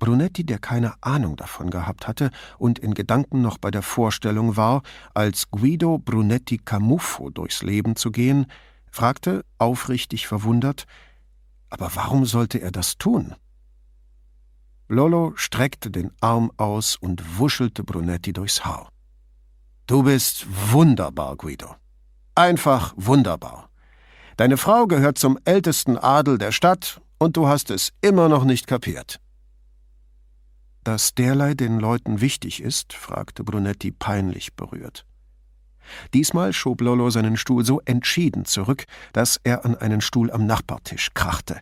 Brunetti, der keine Ahnung davon gehabt hatte und in Gedanken noch bei der Vorstellung war, als Guido Brunetti Camuffo durchs Leben zu gehen, fragte, aufrichtig verwundert, aber warum sollte er das tun? Lollo streckte den Arm aus und wuschelte Brunetti durchs Haar. Du bist wunderbar, Guido. Einfach wunderbar. Deine Frau gehört zum ältesten Adel der Stadt und du hast es immer noch nicht kapiert. Dass derlei den Leuten wichtig ist? fragte Brunetti peinlich berührt. Diesmal schob Lollo seinen Stuhl so entschieden zurück, dass er an einen Stuhl am Nachbartisch krachte.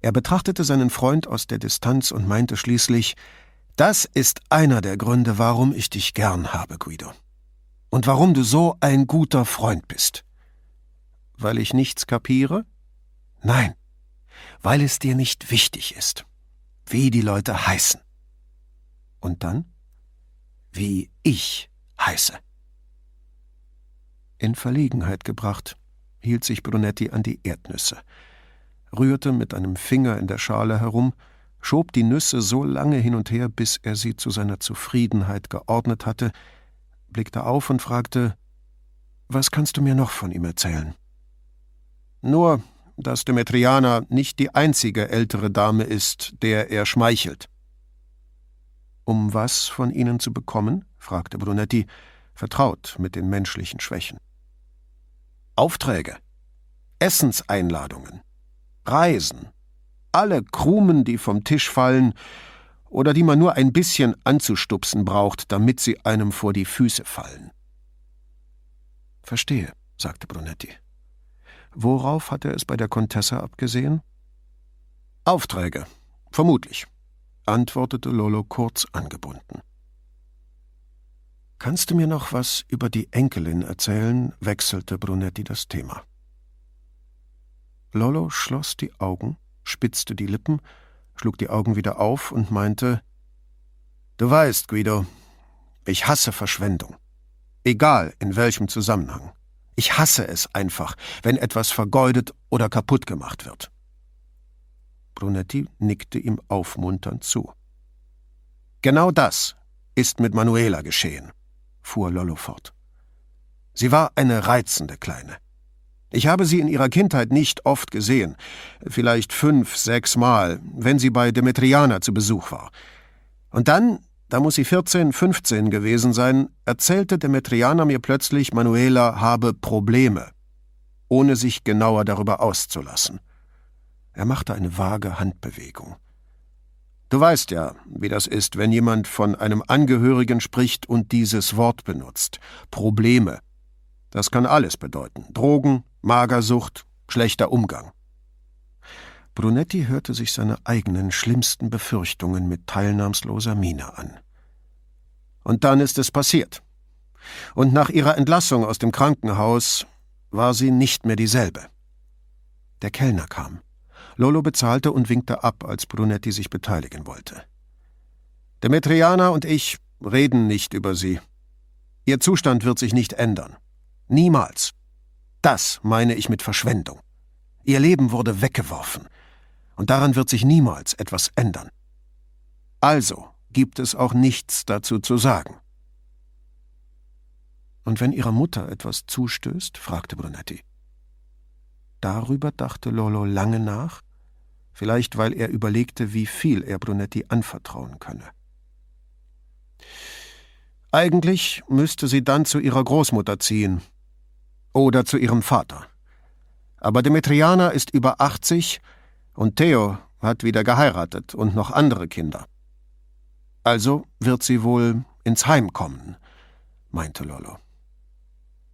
Er betrachtete seinen Freund aus der Distanz und meinte schließlich Das ist einer der Gründe, warum ich dich gern habe, Guido. Und warum du so ein guter Freund bist. Weil ich nichts kapiere? Nein, weil es dir nicht wichtig ist wie die Leute heißen. Und dann, wie ich heiße. In Verlegenheit gebracht, hielt sich Brunetti an die Erdnüsse, rührte mit einem Finger in der Schale herum, schob die Nüsse so lange hin und her, bis er sie zu seiner Zufriedenheit geordnet hatte, blickte auf und fragte Was kannst du mir noch von ihm erzählen? Nur, dass Demetriana nicht die einzige ältere Dame ist, der er schmeichelt. Um was von ihnen zu bekommen? fragte Brunetti, vertraut mit den menschlichen Schwächen. Aufträge, Essenseinladungen, Reisen, alle Krumen, die vom Tisch fallen oder die man nur ein bisschen anzustupsen braucht, damit sie einem vor die Füße fallen. Verstehe, sagte Brunetti. Worauf hat er es bei der Contessa abgesehen? Aufträge, vermutlich, antwortete Lolo kurz angebunden. Kannst du mir noch was über die Enkelin erzählen? wechselte Brunetti das Thema. Lollo schloss die Augen, spitzte die Lippen, schlug die Augen wieder auf und meinte Du weißt, Guido, ich hasse Verschwendung. Egal in welchem Zusammenhang. Ich hasse es einfach, wenn etwas vergeudet oder kaputt gemacht wird. Brunetti nickte ihm aufmunternd zu. Genau das ist mit Manuela geschehen, fuhr Lollo fort. Sie war eine reizende Kleine. Ich habe sie in ihrer Kindheit nicht oft gesehen, vielleicht fünf, sechs Mal, wenn sie bei Demetriana zu Besuch war. Und dann da muss sie 14, 15 gewesen sein, erzählte Demetriana mir plötzlich, Manuela habe Probleme, ohne sich genauer darüber auszulassen. Er machte eine vage Handbewegung. Du weißt ja, wie das ist, wenn jemand von einem Angehörigen spricht und dieses Wort benutzt. Probleme. Das kann alles bedeuten. Drogen, Magersucht, schlechter Umgang. Brunetti hörte sich seine eigenen schlimmsten Befürchtungen mit teilnahmsloser Miene an. Und dann ist es passiert. Und nach ihrer Entlassung aus dem Krankenhaus war sie nicht mehr dieselbe. Der Kellner kam. Lolo bezahlte und winkte ab, als Brunetti sich beteiligen wollte. Demetriana und ich reden nicht über sie. Ihr Zustand wird sich nicht ändern. Niemals. Das meine ich mit Verschwendung. Ihr Leben wurde weggeworfen und daran wird sich niemals etwas ändern. Also gibt es auch nichts dazu zu sagen. Und wenn ihrer Mutter etwas zustößt? fragte Brunetti. Darüber dachte Lolo lange nach, vielleicht weil er überlegte, wie viel er Brunetti anvertrauen könne. Eigentlich müsste sie dann zu ihrer Großmutter ziehen oder zu ihrem Vater. Aber Demetriana ist über 80 und Theo hat wieder geheiratet und noch andere Kinder. Also wird sie wohl ins Heim kommen, meinte Lollo.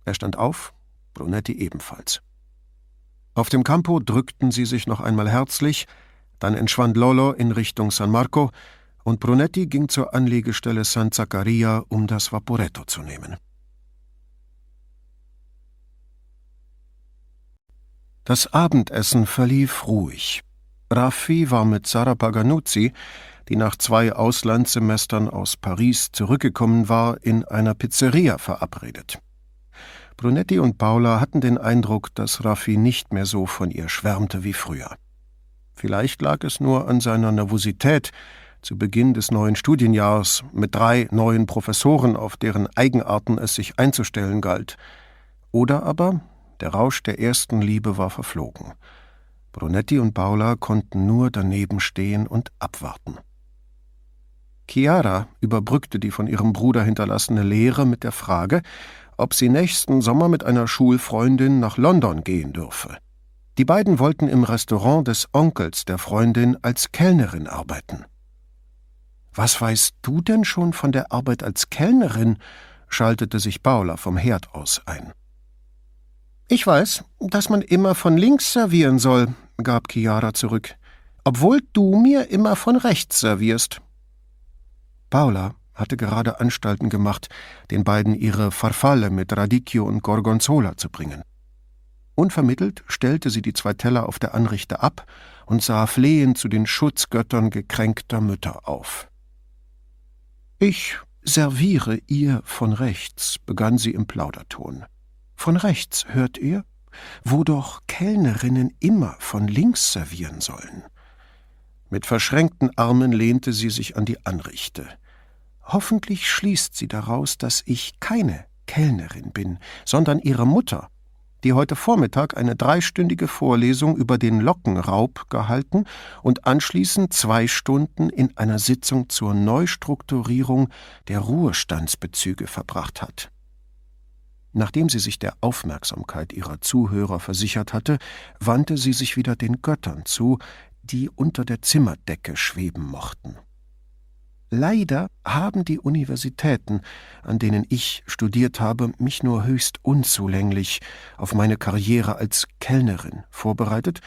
Er stand auf, Brunetti ebenfalls. Auf dem Campo drückten sie sich noch einmal herzlich, dann entschwand Lollo in Richtung San Marco und Brunetti ging zur Anlegestelle San Zaccaria, um das Vaporetto zu nehmen. Das Abendessen verlief ruhig. Raffi war mit Sara Paganuzzi, die nach zwei Auslandssemestern aus Paris zurückgekommen war, in einer Pizzeria verabredet. Brunetti und Paula hatten den Eindruck, dass Raffi nicht mehr so von ihr schwärmte wie früher. Vielleicht lag es nur an seiner Nervosität zu Beginn des neuen Studienjahres mit drei neuen Professoren, auf deren Eigenarten es sich einzustellen galt. Oder aber der Rausch der ersten Liebe war verflogen. Brunetti und Paula konnten nur daneben stehen und abwarten. Chiara überbrückte die von ihrem Bruder hinterlassene Leere mit der Frage, ob sie nächsten Sommer mit einer Schulfreundin nach London gehen dürfe. Die beiden wollten im Restaurant des Onkels der Freundin als Kellnerin arbeiten. Was weißt du denn schon von der Arbeit als Kellnerin? schaltete sich Paula vom Herd aus ein. Ich weiß, dass man immer von links servieren soll, gab Chiara zurück, obwohl du mir immer von rechts servierst. Paula hatte gerade Anstalten gemacht, den beiden ihre Farfalle mit Radicchio und Gorgonzola zu bringen. Unvermittelt stellte sie die zwei Teller auf der Anrichte ab und sah flehend zu den Schutzgöttern gekränkter Mütter auf. Ich serviere ihr von rechts, begann sie im Plauderton. Von rechts, hört ihr? Wo doch Kellnerinnen immer von links servieren sollen. Mit verschränkten Armen lehnte sie sich an die Anrichte. Hoffentlich schließt sie daraus, dass ich keine Kellnerin bin, sondern ihre Mutter, die heute Vormittag eine dreistündige Vorlesung über den Lockenraub gehalten und anschließend zwei Stunden in einer Sitzung zur Neustrukturierung der Ruhestandsbezüge verbracht hat. Nachdem sie sich der Aufmerksamkeit ihrer Zuhörer versichert hatte, wandte sie sich wieder den Göttern zu, die unter der Zimmerdecke schweben mochten. Leider haben die Universitäten, an denen ich studiert habe, mich nur höchst unzulänglich auf meine Karriere als Kellnerin vorbereitet,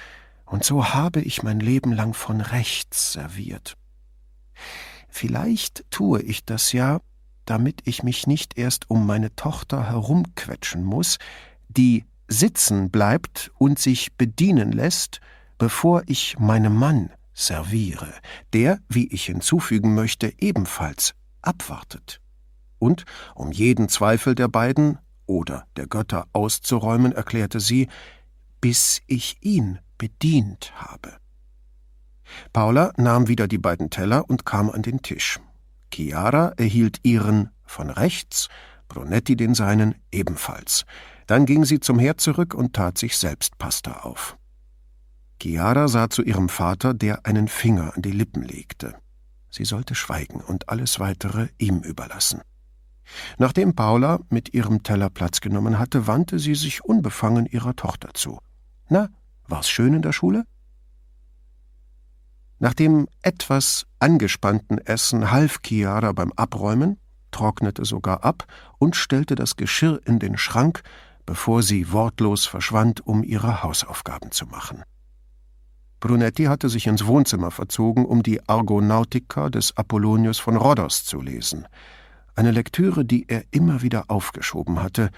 und so habe ich mein Leben lang von rechts serviert. Vielleicht tue ich das ja, damit ich mich nicht erst um meine Tochter herumquetschen muss, die sitzen bleibt und sich bedienen lässt, bevor ich meinem Mann serviere, der, wie ich hinzufügen möchte, ebenfalls abwartet. Und, um jeden Zweifel der beiden oder der Götter auszuräumen, erklärte sie, bis ich ihn bedient habe. Paula nahm wieder die beiden Teller und kam an den Tisch. Chiara erhielt ihren von rechts, Brunetti den seinen ebenfalls. Dann ging sie zum Herd zurück und tat sich selbst Pasta auf. Chiara sah zu ihrem Vater, der einen Finger an die Lippen legte. Sie sollte schweigen und alles weitere ihm überlassen. Nachdem Paula mit ihrem Teller Platz genommen hatte, wandte sie sich unbefangen ihrer Tochter zu. Na, war's schön in der Schule? Nach dem etwas angespannten Essen half Chiara beim Abräumen, trocknete sogar ab und stellte das Geschirr in den Schrank, bevor sie wortlos verschwand, um ihre Hausaufgaben zu machen. Brunetti hatte sich ins Wohnzimmer verzogen, um die Argonautika des Apollonius von Rhodos zu lesen, eine Lektüre, die er immer wieder aufgeschoben hatte,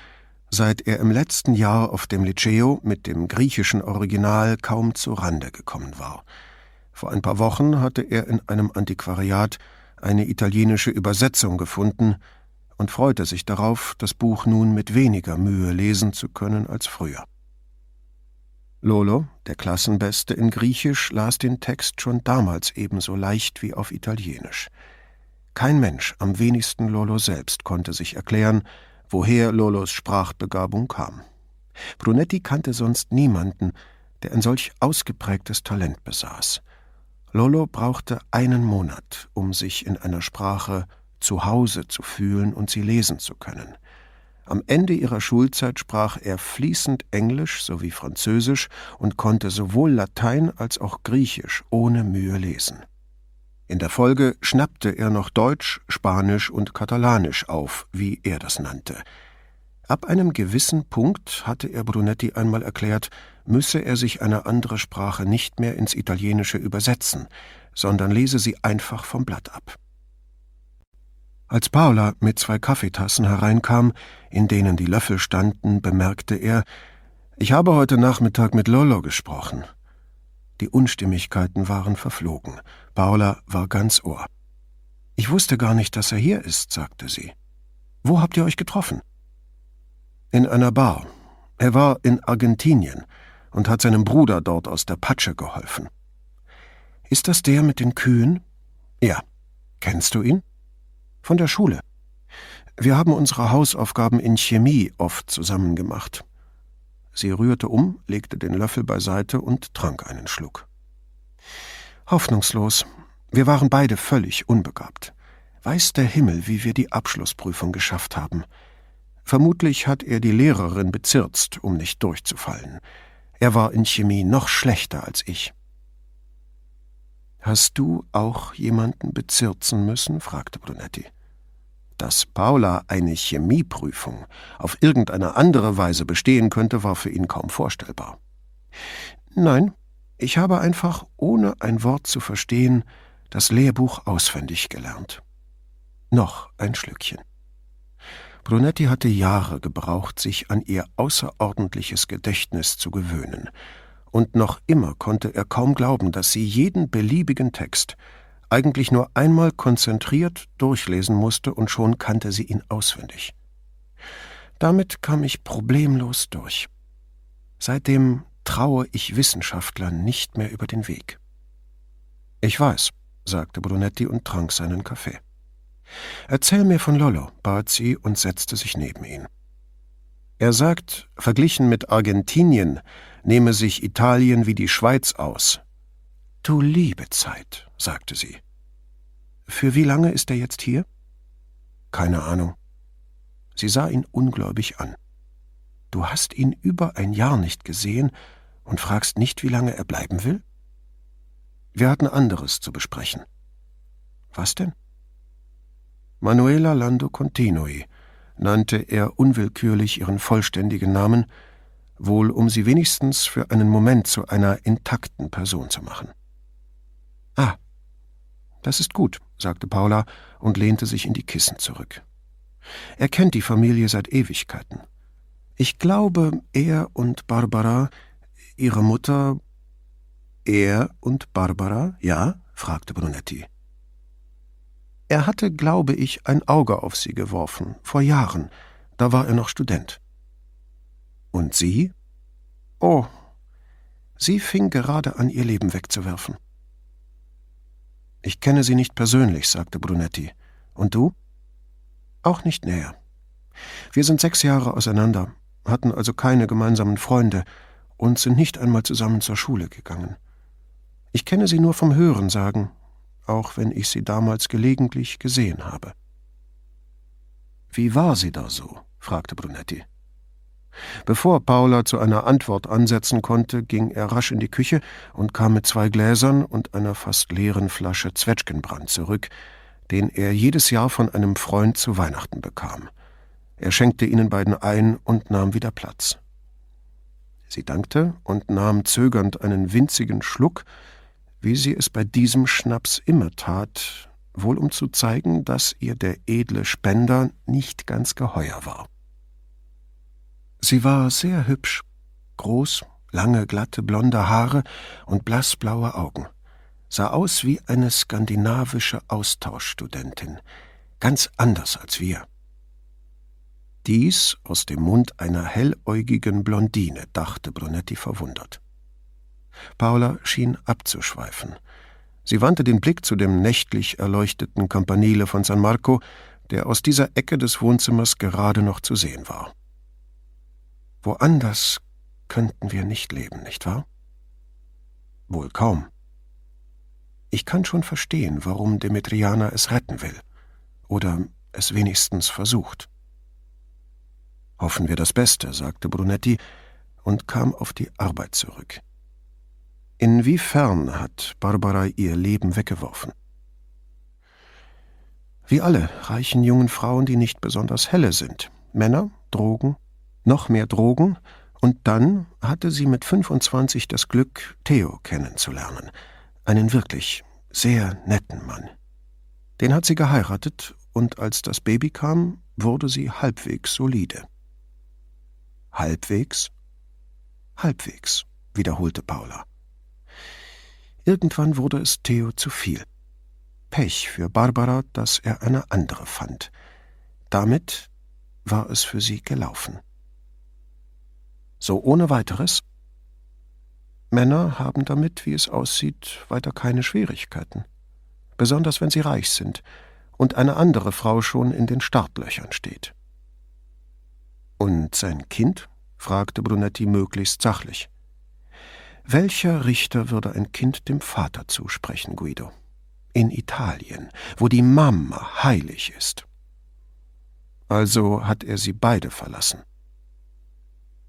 seit er im letzten Jahr auf dem Liceo mit dem griechischen Original kaum zu Rande gekommen war. Vor ein paar Wochen hatte er in einem Antiquariat eine italienische Übersetzung gefunden und freute sich darauf, das Buch nun mit weniger Mühe lesen zu können als früher. Lolo, der Klassenbeste in Griechisch, las den Text schon damals ebenso leicht wie auf Italienisch. Kein Mensch, am wenigsten Lolo selbst, konnte sich erklären, woher Lolos Sprachbegabung kam. Brunetti kannte sonst niemanden, der ein solch ausgeprägtes Talent besaß. Lolo brauchte einen Monat, um sich in einer Sprache zu Hause zu fühlen und sie lesen zu können. Am Ende ihrer Schulzeit sprach er fließend Englisch sowie Französisch und konnte sowohl Latein als auch Griechisch ohne Mühe lesen. In der Folge schnappte er noch Deutsch, Spanisch und Katalanisch auf, wie er das nannte. Ab einem gewissen Punkt, hatte er Brunetti einmal erklärt, müsse er sich eine andere Sprache nicht mehr ins Italienische übersetzen, sondern lese sie einfach vom Blatt ab. Als Paula mit zwei Kaffeetassen hereinkam, in denen die Löffel standen, bemerkte er, ich habe heute Nachmittag mit Lolo gesprochen. Die Unstimmigkeiten waren verflogen. Paula war ganz Ohr. Ich wusste gar nicht, dass er hier ist, sagte sie. Wo habt ihr euch getroffen? In einer Bar. Er war in Argentinien und hat seinem Bruder dort aus der Patsche geholfen. Ist das der mit den Kühen? Ja. Kennst du ihn? Von der Schule. Wir haben unsere Hausaufgaben in Chemie oft zusammen gemacht. Sie rührte um, legte den Löffel beiseite und trank einen Schluck. Hoffnungslos. Wir waren beide völlig unbegabt. Weiß der Himmel, wie wir die Abschlussprüfung geschafft haben. Vermutlich hat er die Lehrerin bezirzt, um nicht durchzufallen. Er war in Chemie noch schlechter als ich. Hast du auch jemanden bezirzen müssen? fragte Brunetti. Dass Paula eine Chemieprüfung auf irgendeine andere Weise bestehen könnte, war für ihn kaum vorstellbar. Nein, ich habe einfach, ohne ein Wort zu verstehen, das Lehrbuch auswendig gelernt. Noch ein Schlückchen. Brunetti hatte Jahre gebraucht, sich an ihr außerordentliches Gedächtnis zu gewöhnen, und noch immer konnte er kaum glauben, dass sie jeden beliebigen Text eigentlich nur einmal konzentriert durchlesen musste und schon kannte sie ihn auswendig. Damit kam ich problemlos durch. Seitdem traue ich Wissenschaftlern nicht mehr über den Weg. Ich weiß, sagte Brunetti und trank seinen Kaffee. Erzähl mir von Lollo, bat sie und setzte sich neben ihn. Er sagt, verglichen mit Argentinien nehme sich Italien wie die Schweiz aus. Du liebe Zeit, sagte sie. Für wie lange ist er jetzt hier? Keine Ahnung. Sie sah ihn ungläubig an. Du hast ihn über ein Jahr nicht gesehen und fragst nicht, wie lange er bleiben will? Wir hatten anderes zu besprechen. Was denn? Manuela Lando Continui nannte er unwillkürlich ihren vollständigen Namen, wohl um sie wenigstens für einen Moment zu einer intakten Person zu machen. Ah, das ist gut, sagte Paula und lehnte sich in die Kissen zurück. Er kennt die Familie seit Ewigkeiten. Ich glaube, er und Barbara, ihre Mutter. Er und Barbara, ja? fragte Brunetti. Er hatte, glaube ich, ein Auge auf sie geworfen, vor Jahren, da war er noch Student. Und sie? Oh, sie fing gerade an, ihr Leben wegzuwerfen. Ich kenne sie nicht persönlich, sagte Brunetti. Und du? Auch nicht näher. Wir sind sechs Jahre auseinander, hatten also keine gemeinsamen Freunde und sind nicht einmal zusammen zur Schule gegangen. Ich kenne sie nur vom Hörensagen auch wenn ich sie damals gelegentlich gesehen habe. Wie war sie da so? fragte Brunetti. Bevor Paula zu einer Antwort ansetzen konnte, ging er rasch in die Küche und kam mit zwei Gläsern und einer fast leeren Flasche Zwetschgenbrand zurück, den er jedes Jahr von einem Freund zu Weihnachten bekam. Er schenkte ihnen beiden ein und nahm wieder Platz. Sie dankte und nahm zögernd einen winzigen Schluck, wie sie es bei diesem Schnaps immer tat, wohl um zu zeigen, dass ihr der edle Spender nicht ganz geheuer war. Sie war sehr hübsch, groß, lange, glatte, blonde Haare und blassblaue Augen, sah aus wie eine skandinavische Austauschstudentin, ganz anders als wir. Dies aus dem Mund einer helläugigen Blondine, dachte Brunetti verwundert. Paula schien abzuschweifen. Sie wandte den Blick zu dem nächtlich erleuchteten Campanile von San Marco, der aus dieser Ecke des Wohnzimmers gerade noch zu sehen war. Woanders könnten wir nicht leben, nicht wahr? Wohl kaum. Ich kann schon verstehen, warum Demetriana es retten will. Oder es wenigstens versucht. Hoffen wir das Beste, sagte Brunetti und kam auf die Arbeit zurück. Inwiefern hat Barbara ihr Leben weggeworfen? Wie alle reichen jungen Frauen, die nicht besonders helle sind. Männer, Drogen, noch mehr Drogen, und dann hatte sie mit 25 das Glück, Theo kennenzulernen. Einen wirklich sehr netten Mann. Den hat sie geheiratet, und als das Baby kam, wurde sie halbwegs solide. Halbwegs? Halbwegs, wiederholte Paula. Irgendwann wurde es Theo zu viel. Pech für Barbara, dass er eine andere fand. Damit war es für sie gelaufen. So ohne weiteres? Männer haben damit, wie es aussieht, weiter keine Schwierigkeiten. Besonders wenn sie reich sind und eine andere Frau schon in den Startlöchern steht. Und sein Kind? fragte Brunetti möglichst sachlich. Welcher Richter würde ein Kind dem Vater zusprechen, Guido? In Italien, wo die Mama heilig ist. Also hat er sie beide verlassen.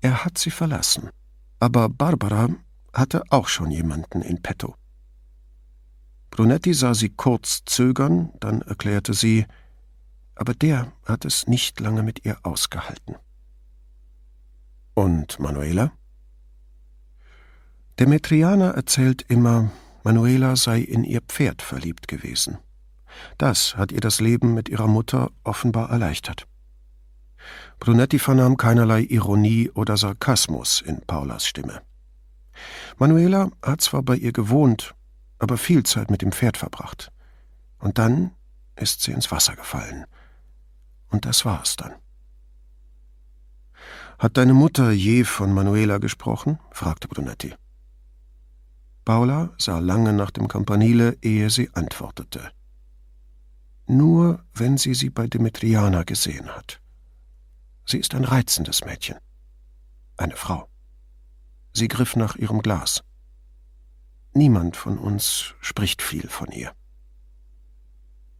Er hat sie verlassen, aber Barbara hatte auch schon jemanden in petto. Brunetti sah sie kurz zögern, dann erklärte sie, aber der hat es nicht lange mit ihr ausgehalten. Und Manuela? Demetriana erzählt immer, Manuela sei in ihr Pferd verliebt gewesen. Das hat ihr das Leben mit ihrer Mutter offenbar erleichtert. Brunetti vernahm keinerlei Ironie oder Sarkasmus in Paulas Stimme. Manuela hat zwar bei ihr gewohnt, aber viel Zeit mit dem Pferd verbracht. Und dann ist sie ins Wasser gefallen. Und das war es dann. Hat deine Mutter je von Manuela gesprochen? fragte Brunetti. Paula sah lange nach dem Campanile, ehe sie antwortete. Nur wenn sie sie bei Demetriana gesehen hat. Sie ist ein reizendes Mädchen. Eine Frau. Sie griff nach ihrem Glas. Niemand von uns spricht viel von ihr.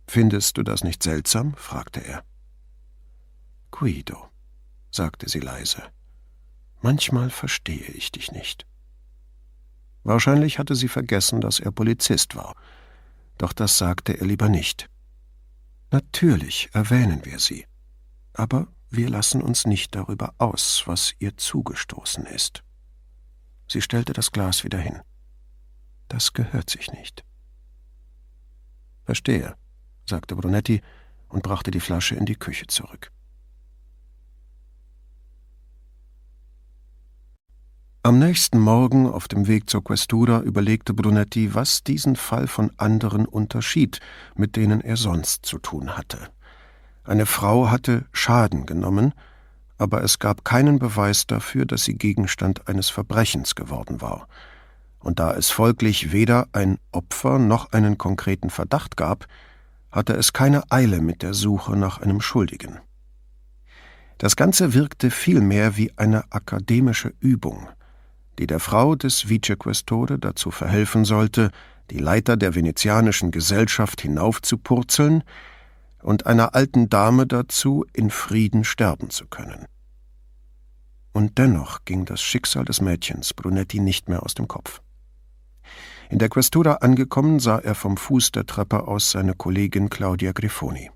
Findest du das nicht seltsam? fragte er. Guido, sagte sie leise, manchmal verstehe ich dich nicht. Wahrscheinlich hatte sie vergessen, dass er Polizist war, doch das sagte er lieber nicht. Natürlich erwähnen wir sie, aber wir lassen uns nicht darüber aus, was ihr zugestoßen ist. Sie stellte das Glas wieder hin. Das gehört sich nicht. Verstehe, sagte Brunetti und brachte die Flasche in die Küche zurück. Am nächsten Morgen auf dem Weg zur Questura überlegte Brunetti, was diesen Fall von anderen unterschied, mit denen er sonst zu tun hatte. Eine Frau hatte Schaden genommen, aber es gab keinen Beweis dafür, dass sie Gegenstand eines Verbrechens geworden war. Und da es folglich weder ein Opfer noch einen konkreten Verdacht gab, hatte es keine Eile mit der Suche nach einem Schuldigen. Das Ganze wirkte vielmehr wie eine akademische Übung, die der Frau des Vicequestore dazu verhelfen sollte, die Leiter der venezianischen Gesellschaft hinaufzupurzeln und einer alten Dame dazu, in Frieden sterben zu können. Und dennoch ging das Schicksal des Mädchens Brunetti nicht mehr aus dem Kopf. In der Questura angekommen, sah er vom Fuß der Treppe aus seine Kollegin Claudia Grifoni.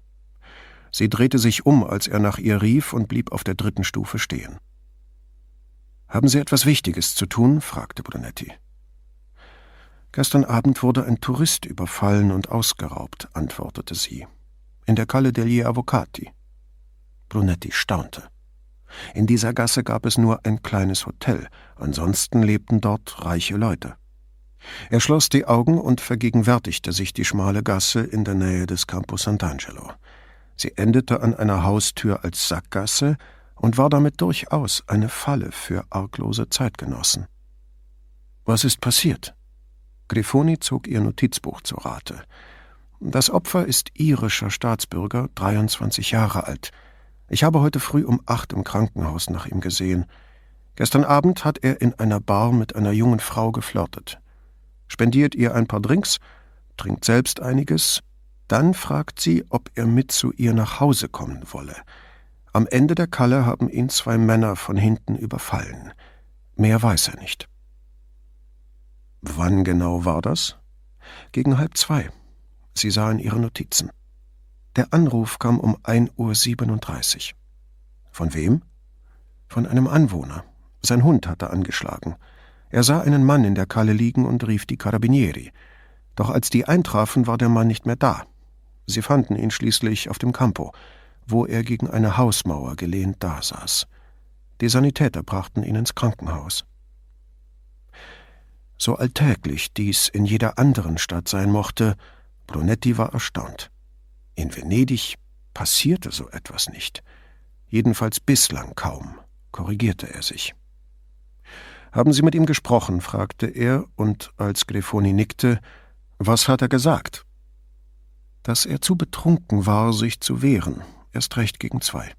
Sie drehte sich um, als er nach ihr rief und blieb auf der dritten Stufe stehen. Haben Sie etwas Wichtiges zu tun? fragte Brunetti. Gestern Abend wurde ein Tourist überfallen und ausgeraubt, antwortete sie. In der Calle degli Avvocati. Brunetti staunte. In dieser Gasse gab es nur ein kleines Hotel, ansonsten lebten dort reiche Leute. Er schloss die Augen und vergegenwärtigte sich die schmale Gasse in der Nähe des Campo Sant'Angelo. Sie endete an einer Haustür als Sackgasse und war damit durchaus eine Falle für arglose Zeitgenossen. Was ist passiert? Grifoni zog ihr Notizbuch zu Rate. Das Opfer ist irischer Staatsbürger, 23 Jahre alt. Ich habe heute früh um acht im Krankenhaus nach ihm gesehen. Gestern Abend hat er in einer Bar mit einer jungen Frau geflirtet. Spendiert ihr ein paar Drinks, trinkt selbst einiges, dann fragt sie, ob er mit zu ihr nach Hause kommen wolle. Am Ende der Kalle haben ihn zwei Männer von hinten überfallen. Mehr weiß er nicht. Wann genau war das? Gegen halb zwei. Sie sah in ihre Notizen. Der Anruf kam um 1.37 Uhr. Von wem? Von einem Anwohner. Sein Hund hatte angeschlagen. Er sah einen Mann in der Kalle liegen und rief die Carabinieri. Doch als die eintrafen, war der Mann nicht mehr da. Sie fanden ihn schließlich auf dem Campo, wo er gegen eine Hausmauer gelehnt dasaß. Die Sanitäter brachten ihn ins Krankenhaus. So alltäglich dies in jeder anderen Stadt sein mochte, Brunetti war erstaunt. In Venedig passierte so etwas nicht. Jedenfalls bislang kaum, korrigierte er sich. Haben Sie mit ihm gesprochen? fragte er, und als Grifoni nickte, was hat er gesagt? Dass er zu betrunken war, sich zu wehren, erst recht gegen zwei.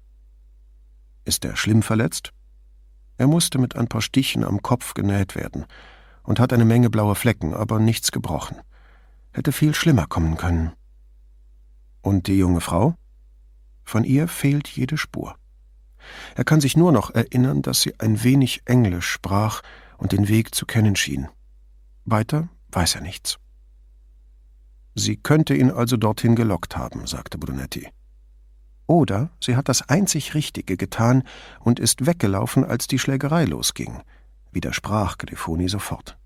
Ist er schlimm verletzt? Er musste mit ein paar Stichen am Kopf genäht werden und hat eine Menge blauer Flecken, aber nichts gebrochen. Hätte viel schlimmer kommen können. Und die junge Frau? Von ihr fehlt jede Spur. Er kann sich nur noch erinnern, dass sie ein wenig Englisch sprach und den Weg zu kennen schien. Weiter weiß er nichts. Sie könnte ihn also dorthin gelockt haben, sagte Brunetti. Oder sie hat das einzig Richtige getan und ist weggelaufen, als die Schlägerei losging, widersprach Grifoni sofort.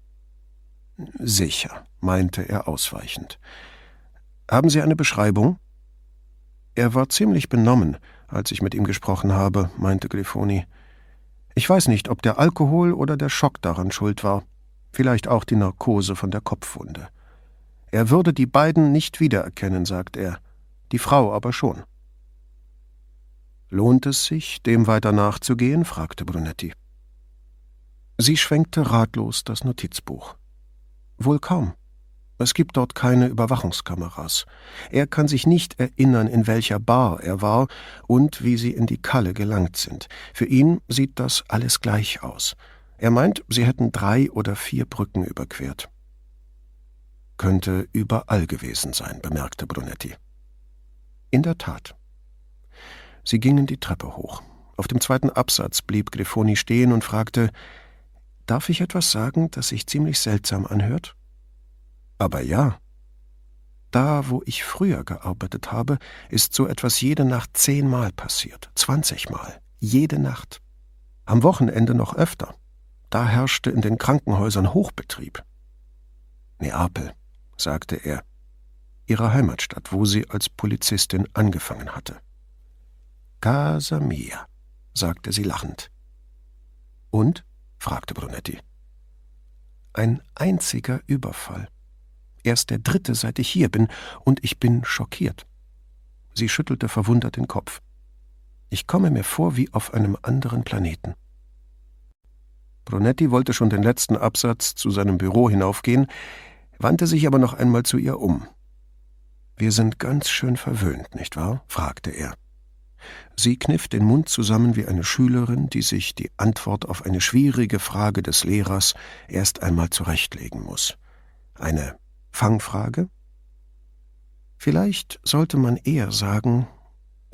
Sicher, meinte er ausweichend. Haben Sie eine Beschreibung? Er war ziemlich benommen, als ich mit ihm gesprochen habe, meinte Grifoni. Ich weiß nicht, ob der Alkohol oder der Schock daran schuld war, vielleicht auch die Narkose von der Kopfwunde. Er würde die beiden nicht wiedererkennen, sagt er, die Frau aber schon. Lohnt es sich, dem weiter nachzugehen? fragte Brunetti. Sie schwenkte ratlos das Notizbuch. Wohl kaum. Es gibt dort keine Überwachungskameras. Er kann sich nicht erinnern, in welcher Bar er war und wie sie in die Kalle gelangt sind. Für ihn sieht das alles gleich aus. Er meint, sie hätten drei oder vier Brücken überquert. Könnte überall gewesen sein, bemerkte Brunetti. In der Tat. Sie gingen die Treppe hoch. Auf dem zweiten Absatz blieb Grifoni stehen und fragte: Darf ich etwas sagen, das sich ziemlich seltsam anhört? Aber ja. Da, wo ich früher gearbeitet habe, ist so etwas jede Nacht zehnmal passiert, zwanzigmal, jede Nacht. Am Wochenende noch öfter. Da herrschte in den Krankenhäusern Hochbetrieb. Neapel, sagte er, ihre Heimatstadt, wo sie als Polizistin angefangen hatte. Casa mia, sagte sie lachend. Und? fragte Brunetti. Ein einziger Überfall erst der dritte, seit ich hier bin, und ich bin schockiert. Sie schüttelte verwundert den Kopf. Ich komme mir vor wie auf einem anderen Planeten. Brunetti wollte schon den letzten Absatz zu seinem Büro hinaufgehen, wandte sich aber noch einmal zu ihr um. Wir sind ganz schön verwöhnt, nicht wahr? fragte er. Sie kniff den Mund zusammen wie eine Schülerin, die sich die Antwort auf eine schwierige Frage des Lehrers erst einmal zurechtlegen muss. Eine Fangfrage? Vielleicht sollte man eher sagen,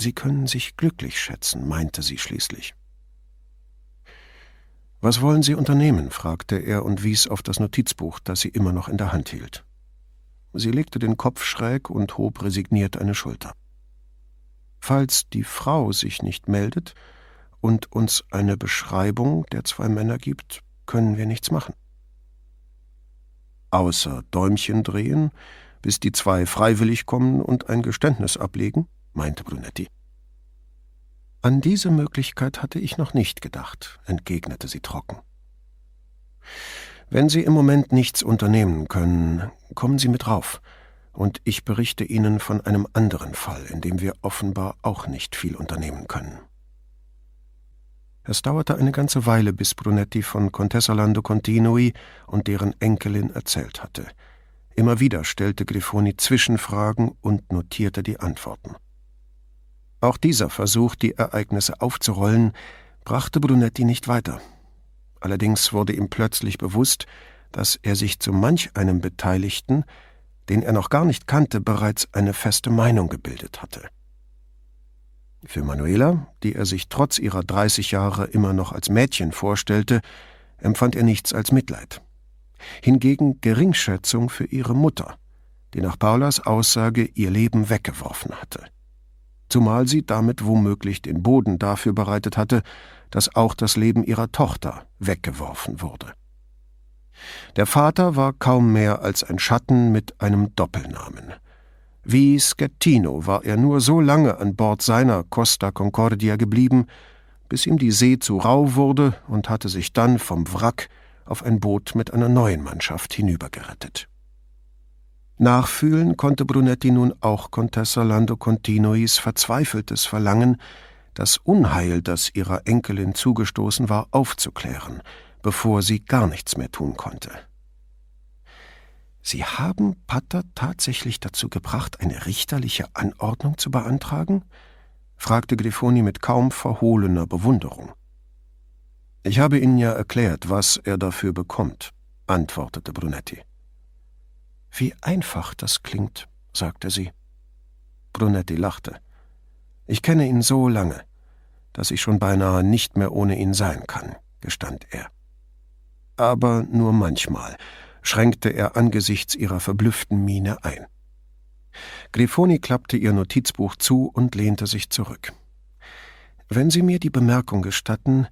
Sie können sich glücklich schätzen, meinte sie schließlich. Was wollen Sie unternehmen? fragte er und wies auf das Notizbuch, das sie immer noch in der Hand hielt. Sie legte den Kopf schräg und hob resigniert eine Schulter. Falls die Frau sich nicht meldet und uns eine Beschreibung der zwei Männer gibt, können wir nichts machen außer Däumchen drehen, bis die zwei freiwillig kommen und ein Geständnis ablegen, meinte Brunetti. An diese Möglichkeit hatte ich noch nicht gedacht, entgegnete sie trocken. Wenn Sie im Moment nichts unternehmen können, kommen Sie mit rauf, und ich berichte Ihnen von einem anderen Fall, in dem wir offenbar auch nicht viel unternehmen können. Es dauerte eine ganze Weile, bis Brunetti von Contessa Lando Continui und deren Enkelin erzählt hatte. Immer wieder stellte Grifoni Zwischenfragen und notierte die Antworten. Auch dieser Versuch, die Ereignisse aufzurollen, brachte Brunetti nicht weiter. Allerdings wurde ihm plötzlich bewusst, dass er sich zu manch einem Beteiligten, den er noch gar nicht kannte, bereits eine feste Meinung gebildet hatte. Für Manuela, die er sich trotz ihrer 30 Jahre immer noch als Mädchen vorstellte, empfand er nichts als Mitleid. Hingegen Geringschätzung für ihre Mutter, die nach Paulas Aussage ihr Leben weggeworfen hatte. Zumal sie damit womöglich den Boden dafür bereitet hatte, dass auch das Leben ihrer Tochter weggeworfen wurde. Der Vater war kaum mehr als ein Schatten mit einem Doppelnamen – wie Schettino war er nur so lange an Bord seiner Costa Concordia geblieben, bis ihm die See zu rau wurde und hatte sich dann vom Wrack auf ein Boot mit einer neuen Mannschaft hinübergerettet. Nachfühlen konnte Brunetti nun auch Contessa Lando Continuis verzweifeltes Verlangen, das Unheil, das ihrer Enkelin zugestoßen war, aufzuklären, bevor sie gar nichts mehr tun konnte. Sie haben Patter tatsächlich dazu gebracht, eine richterliche Anordnung zu beantragen? fragte Grifoni mit kaum verhohlener Bewunderung. Ich habe Ihnen ja erklärt, was er dafür bekommt, antwortete Brunetti. Wie einfach das klingt, sagte sie. Brunetti lachte. Ich kenne ihn so lange, dass ich schon beinahe nicht mehr ohne ihn sein kann, gestand er. Aber nur manchmal schränkte er angesichts ihrer verblüfften Miene ein. Grifoni klappte ihr Notizbuch zu und lehnte sich zurück. Wenn Sie mir die Bemerkung gestatten,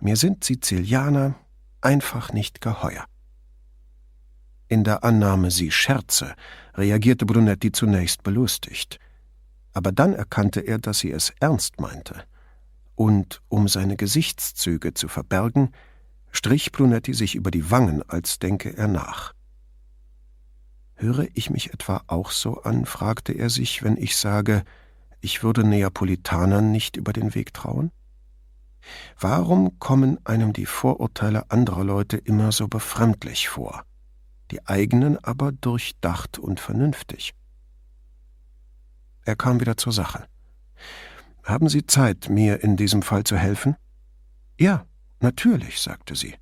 mir sind Sizilianer einfach nicht geheuer. In der Annahme, sie scherze, reagierte Brunetti zunächst belustigt. Aber dann erkannte er, dass sie es ernst meinte. Und um seine Gesichtszüge zu verbergen, strich Brunetti sich über die Wangen, als denke er nach. Höre ich mich etwa auch so an, fragte er sich, wenn ich sage, ich würde Neapolitanern nicht über den Weg trauen? Warum kommen einem die Vorurteile anderer Leute immer so befremdlich vor, die eigenen aber durchdacht und vernünftig? Er kam wieder zur Sache. Haben Sie Zeit, mir in diesem Fall zu helfen? Ja, natürlich, sagte sie.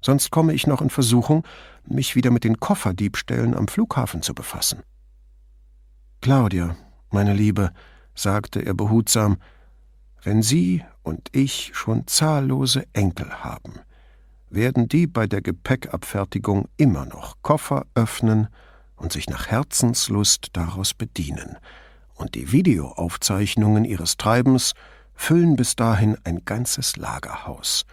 Sonst komme ich noch in Versuchung, mich wieder mit den Kofferdiebstählen am Flughafen zu befassen. Claudia, meine Liebe, sagte er behutsam, wenn Sie und ich schon zahllose Enkel haben, werden die bei der Gepäckabfertigung immer noch Koffer öffnen und sich nach Herzenslust daraus bedienen, und die Videoaufzeichnungen ihres Treibens füllen bis dahin ein ganzes Lagerhaus.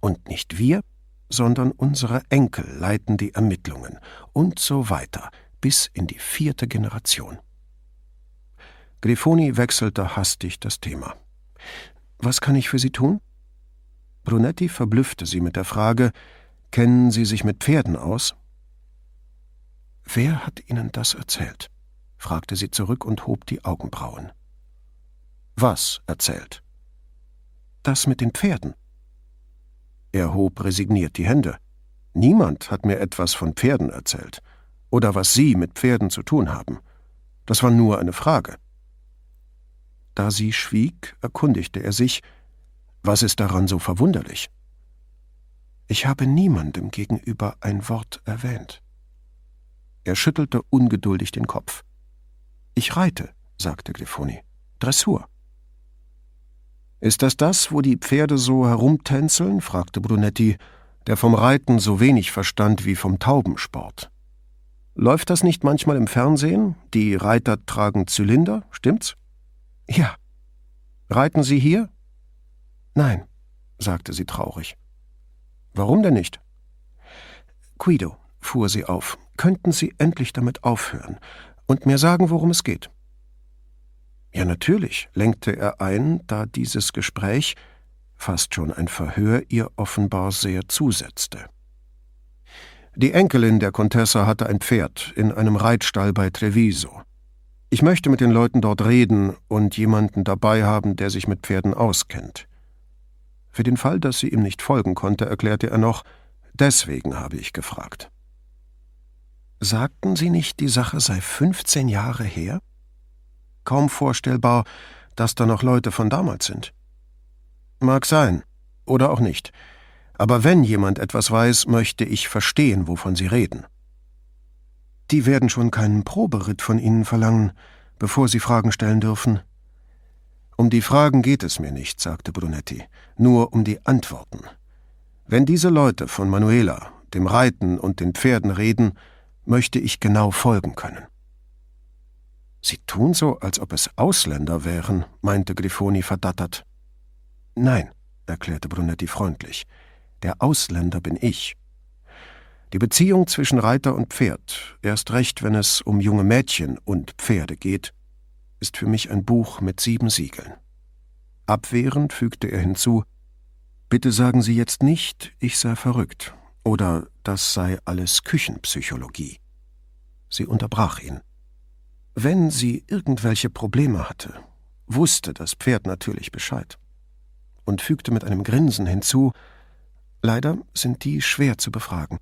Und nicht wir, sondern unsere Enkel leiten die Ermittlungen und so weiter bis in die vierte Generation. Grifoni wechselte hastig das Thema. Was kann ich für Sie tun? Brunetti verblüffte sie mit der Frage Kennen Sie sich mit Pferden aus? Wer hat Ihnen das erzählt? fragte sie zurück und hob die Augenbrauen. Was erzählt? Das mit den Pferden. Er hob resigniert die Hände. Niemand hat mir etwas von Pferden erzählt oder was Sie mit Pferden zu tun haben. Das war nur eine Frage. Da sie schwieg, erkundigte er sich, was ist daran so verwunderlich? Ich habe niemandem gegenüber ein Wort erwähnt. Er schüttelte ungeduldig den Kopf. Ich reite, sagte Grifoni. Dressur. Ist das das, wo die Pferde so herumtänzeln? fragte Brunetti, der vom Reiten so wenig verstand wie vom Taubensport. Läuft das nicht manchmal im Fernsehen? Die Reiter tragen Zylinder, stimmt's? Ja. Reiten Sie hier? Nein, sagte sie traurig. Warum denn nicht? Guido, fuhr sie auf, könnten Sie endlich damit aufhören und mir sagen, worum es geht? Ja, natürlich, lenkte er ein, da dieses Gespräch, fast schon ein Verhör, ihr offenbar sehr zusetzte. Die Enkelin der Contessa hatte ein Pferd in einem Reitstall bei Treviso. Ich möchte mit den Leuten dort reden und jemanden dabei haben, der sich mit Pferden auskennt. Für den Fall, dass sie ihm nicht folgen konnte, erklärte er noch, deswegen habe ich gefragt. Sagten Sie nicht, die Sache sei 15 Jahre her? Kaum vorstellbar, dass da noch Leute von damals sind. Mag sein, oder auch nicht. Aber wenn jemand etwas weiß, möchte ich verstehen, wovon Sie reden. Die werden schon keinen Proberitt von Ihnen verlangen, bevor Sie Fragen stellen dürfen. Um die Fragen geht es mir nicht, sagte Brunetti, nur um die Antworten. Wenn diese Leute von Manuela, dem Reiten und den Pferden reden, möchte ich genau folgen können. Sie tun so, als ob es Ausländer wären, meinte Grifoni verdattert. Nein, erklärte Brunetti freundlich, der Ausländer bin ich. Die Beziehung zwischen Reiter und Pferd, erst recht, wenn es um junge Mädchen und Pferde geht, ist für mich ein Buch mit sieben Siegeln. Abwehrend fügte er hinzu Bitte sagen Sie jetzt nicht, ich sei verrückt oder das sei alles Küchenpsychologie. Sie unterbrach ihn. Wenn sie irgendwelche Probleme hatte, wusste das Pferd natürlich Bescheid und fügte mit einem Grinsen hinzu Leider sind die schwer zu befragen.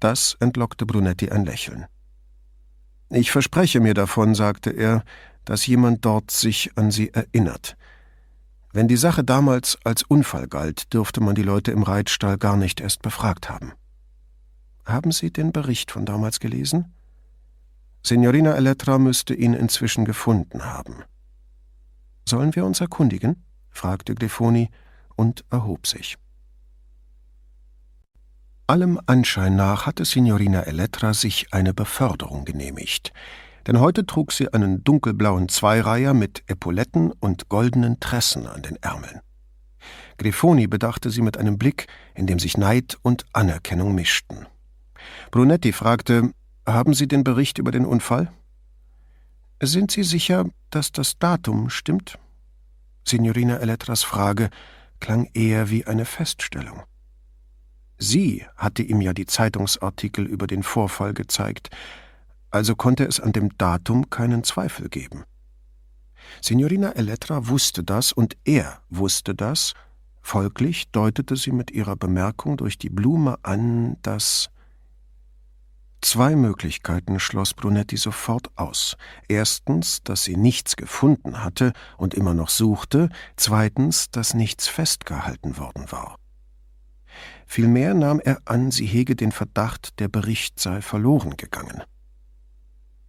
Das entlockte Brunetti ein Lächeln. Ich verspreche mir davon, sagte er, dass jemand dort sich an sie erinnert. Wenn die Sache damals als Unfall galt, dürfte man die Leute im Reitstall gar nicht erst befragt haben. Haben Sie den Bericht von damals gelesen? Signorina Elettra müsste ihn inzwischen gefunden haben. Sollen wir uns erkundigen? fragte Glefoni und erhob sich. Allem Anschein nach hatte Signorina Elettra sich eine Beförderung genehmigt, denn heute trug sie einen dunkelblauen Zweireiher mit Epauletten und goldenen Tressen an den Ärmeln. Grifoni bedachte sie mit einem Blick, in dem sich Neid und Anerkennung mischten. Brunetti fragte, haben Sie den Bericht über den Unfall? Sind Sie sicher, dass das Datum stimmt? Signorina Elettras Frage klang eher wie eine Feststellung. Sie hatte ihm ja die Zeitungsartikel über den Vorfall gezeigt, also konnte es an dem Datum keinen Zweifel geben. Signorina Elettra wusste das und er wusste das, folglich deutete sie mit ihrer Bemerkung durch die Blume an, dass Zwei Möglichkeiten schloss Brunetti sofort aus. Erstens, dass sie nichts gefunden hatte und immer noch suchte, zweitens, dass nichts festgehalten worden war. Vielmehr nahm er an, sie hege den Verdacht, der Bericht sei verloren gegangen.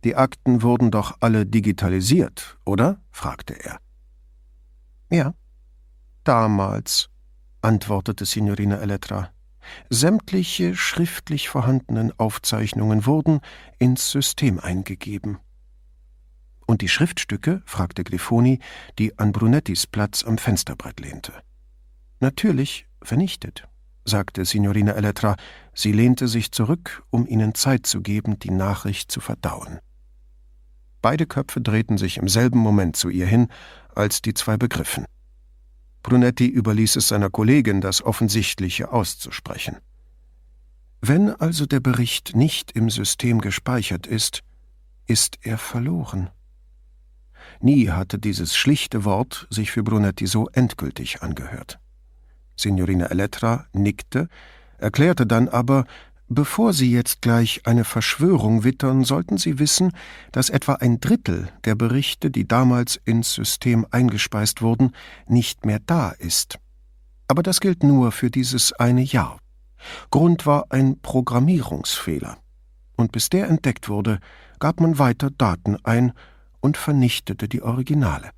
Die Akten wurden doch alle digitalisiert, oder? fragte er. Ja, damals, antwortete Signorina Elettra. Sämtliche schriftlich vorhandenen Aufzeichnungen wurden ins System eingegeben. Und die Schriftstücke? fragte Grifoni, die an Brunettis Platz am Fensterbrett lehnte. Natürlich vernichtet sagte Signorina Elettra. Sie lehnte sich zurück, um ihnen Zeit zu geben, die Nachricht zu verdauen. Beide Köpfe drehten sich im selben Moment zu ihr hin, als die zwei begriffen. Brunetti überließ es seiner Kollegin, das Offensichtliche auszusprechen. Wenn also der Bericht nicht im System gespeichert ist, ist er verloren. Nie hatte dieses schlichte Wort sich für Brunetti so endgültig angehört. Signorina Elettra nickte, erklärte dann aber, bevor Sie jetzt gleich eine Verschwörung wittern, sollten Sie wissen, dass etwa ein Drittel der Berichte, die damals ins System eingespeist wurden, nicht mehr da ist. Aber das gilt nur für dieses eine Jahr. Grund war ein Programmierungsfehler. Und bis der entdeckt wurde, gab man weiter Daten ein und vernichtete die Originale.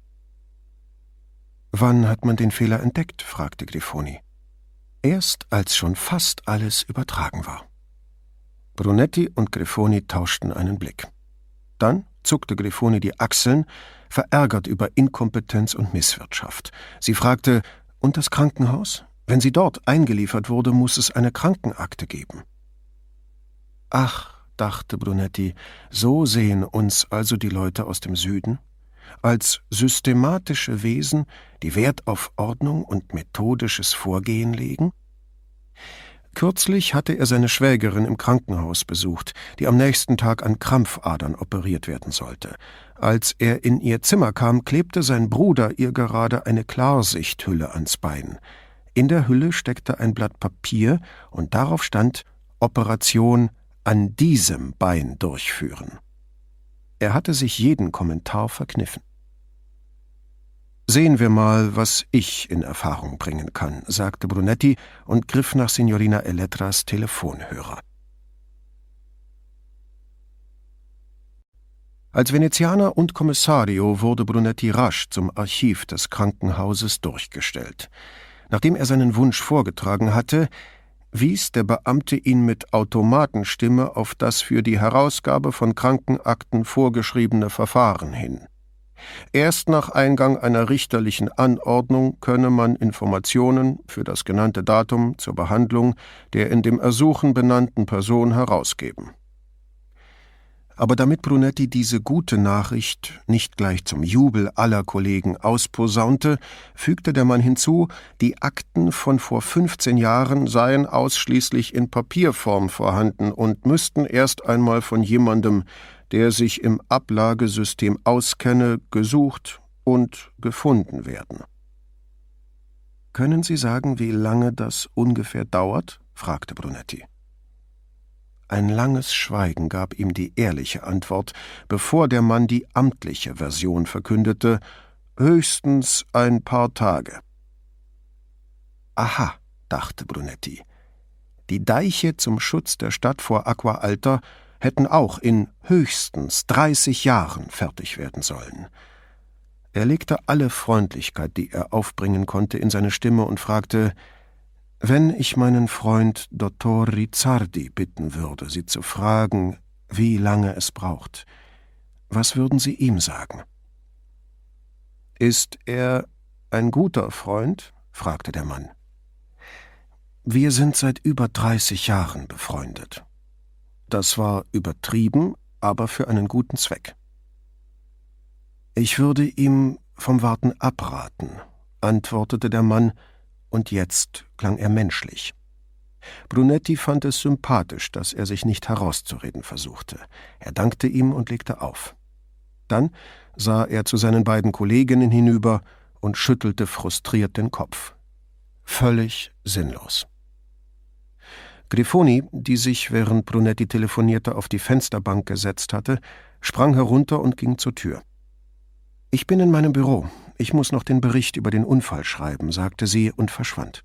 Wann hat man den Fehler entdeckt? fragte Grifoni. Erst als schon fast alles übertragen war. Brunetti und Grifoni tauschten einen Blick. Dann zuckte Grifoni die Achseln, verärgert über Inkompetenz und Misswirtschaft. Sie fragte, und das Krankenhaus? Wenn sie dort eingeliefert wurde, muss es eine Krankenakte geben. Ach, dachte Brunetti, so sehen uns also die Leute aus dem Süden? als systematische Wesen, die Wert auf Ordnung und methodisches Vorgehen legen? Kürzlich hatte er seine Schwägerin im Krankenhaus besucht, die am nächsten Tag an Krampfadern operiert werden sollte. Als er in ihr Zimmer kam, klebte sein Bruder ihr gerade eine Klarsichthülle ans Bein. In der Hülle steckte ein Blatt Papier und darauf stand Operation an diesem Bein durchführen. Er hatte sich jeden Kommentar verkniffen. Sehen wir mal, was ich in Erfahrung bringen kann, sagte Brunetti und griff nach Signorina Elettras Telefonhörer. Als Venezianer und Kommissario wurde Brunetti rasch zum Archiv des Krankenhauses durchgestellt. Nachdem er seinen Wunsch vorgetragen hatte, wies der Beamte ihn mit Automatenstimme auf das für die Herausgabe von Krankenakten vorgeschriebene Verfahren hin. Erst nach Eingang einer richterlichen Anordnung könne man Informationen für das genannte Datum zur Behandlung der in dem Ersuchen benannten Person herausgeben. Aber damit Brunetti diese gute Nachricht nicht gleich zum Jubel aller Kollegen ausposaunte, fügte der Mann hinzu, die Akten von vor 15 Jahren seien ausschließlich in Papierform vorhanden und müssten erst einmal von jemandem, der sich im Ablagesystem auskenne, gesucht und gefunden werden. Können Sie sagen, wie lange das ungefähr dauert? fragte Brunetti. Ein langes Schweigen gab ihm die ehrliche Antwort, bevor der Mann die amtliche Version verkündete höchstens ein paar Tage. Aha, dachte Brunetti. Die Deiche zum Schutz der Stadt vor Aqua Alta hätten auch in höchstens 30 Jahren fertig werden sollen. Er legte alle Freundlichkeit, die er aufbringen konnte, in seine Stimme und fragte, wenn ich meinen Freund Dottor Rizzardi bitten würde, Sie zu fragen, wie lange es braucht, was würden Sie ihm sagen? Ist er ein guter Freund? fragte der Mann. Wir sind seit über dreißig Jahren befreundet. Das war übertrieben, aber für einen guten Zweck. Ich würde ihm vom Warten abraten, antwortete der Mann, und jetzt klang er menschlich. Brunetti fand es sympathisch, dass er sich nicht herauszureden versuchte. Er dankte ihm und legte auf. Dann sah er zu seinen beiden Kolleginnen hinüber und schüttelte frustriert den Kopf. Völlig sinnlos. Grifoni, die sich, während Brunetti telefonierte, auf die Fensterbank gesetzt hatte, sprang herunter und ging zur Tür. Ich bin in meinem Büro. Ich muss noch den Bericht über den Unfall schreiben, sagte sie und verschwand.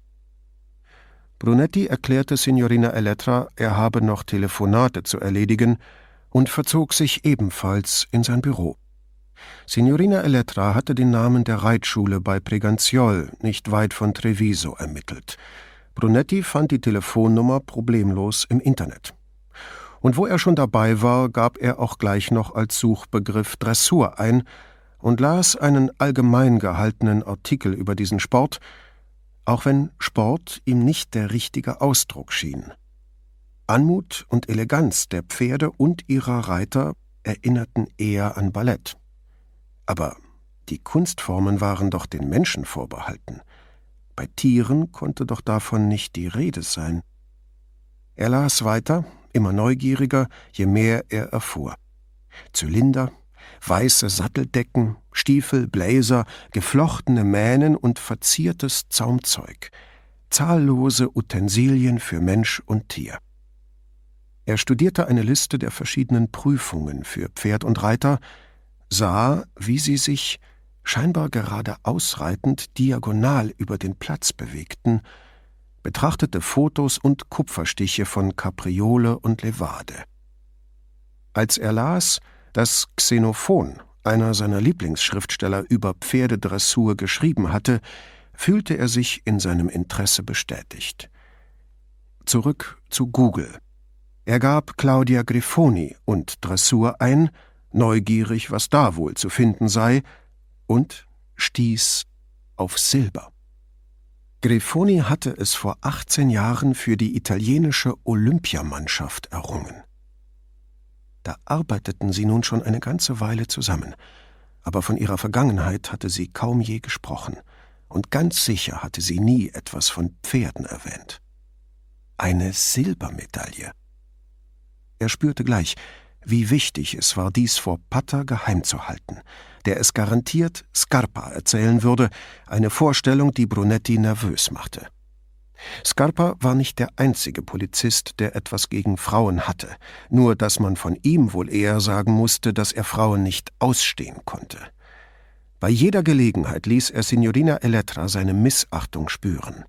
Brunetti erklärte Signorina Elettra, er habe noch Telefonate zu erledigen und verzog sich ebenfalls in sein Büro. Signorina Elettra hatte den Namen der Reitschule bei Preganziol, nicht weit von Treviso, ermittelt. Brunetti fand die Telefonnummer problemlos im Internet. Und wo er schon dabei war, gab er auch gleich noch als Suchbegriff Dressur ein, und las einen allgemein gehaltenen Artikel über diesen Sport, auch wenn Sport ihm nicht der richtige Ausdruck schien. Anmut und Eleganz der Pferde und ihrer Reiter erinnerten eher an Ballett. Aber die Kunstformen waren doch den Menschen vorbehalten. Bei Tieren konnte doch davon nicht die Rede sein. Er las weiter, immer neugieriger, je mehr er erfuhr. Zylinder, weiße Satteldecken, Stiefel, Bläser, geflochtene Mähnen und verziertes Zaumzeug, zahllose Utensilien für Mensch und Tier. Er studierte eine Liste der verschiedenen Prüfungen für Pferd und Reiter, sah, wie sie sich, scheinbar gerade ausreitend, diagonal über den Platz bewegten, betrachtete Fotos und Kupferstiche von Kapriole und Levade. Als er las, dass Xenophon, einer seiner Lieblingsschriftsteller über Pferdedressur, geschrieben hatte, fühlte er sich in seinem Interesse bestätigt. Zurück zu Google. Er gab Claudia Grifoni und Dressur ein, neugierig, was da wohl zu finden sei, und stieß auf Silber. Grifoni hatte es vor 18 Jahren für die italienische Olympiamannschaft errungen. Da arbeiteten sie nun schon eine ganze Weile zusammen, aber von ihrer Vergangenheit hatte sie kaum je gesprochen, und ganz sicher hatte sie nie etwas von Pferden erwähnt. Eine Silbermedaille. Er spürte gleich, wie wichtig es war, dies vor Pater geheim zu halten, der es garantiert Scarpa erzählen würde, eine Vorstellung, die Brunetti nervös machte. Scarpa war nicht der einzige Polizist, der etwas gegen Frauen hatte, nur dass man von ihm wohl eher sagen musste, dass er Frauen nicht ausstehen konnte. Bei jeder Gelegenheit ließ er Signorina Elettra seine Missachtung spüren.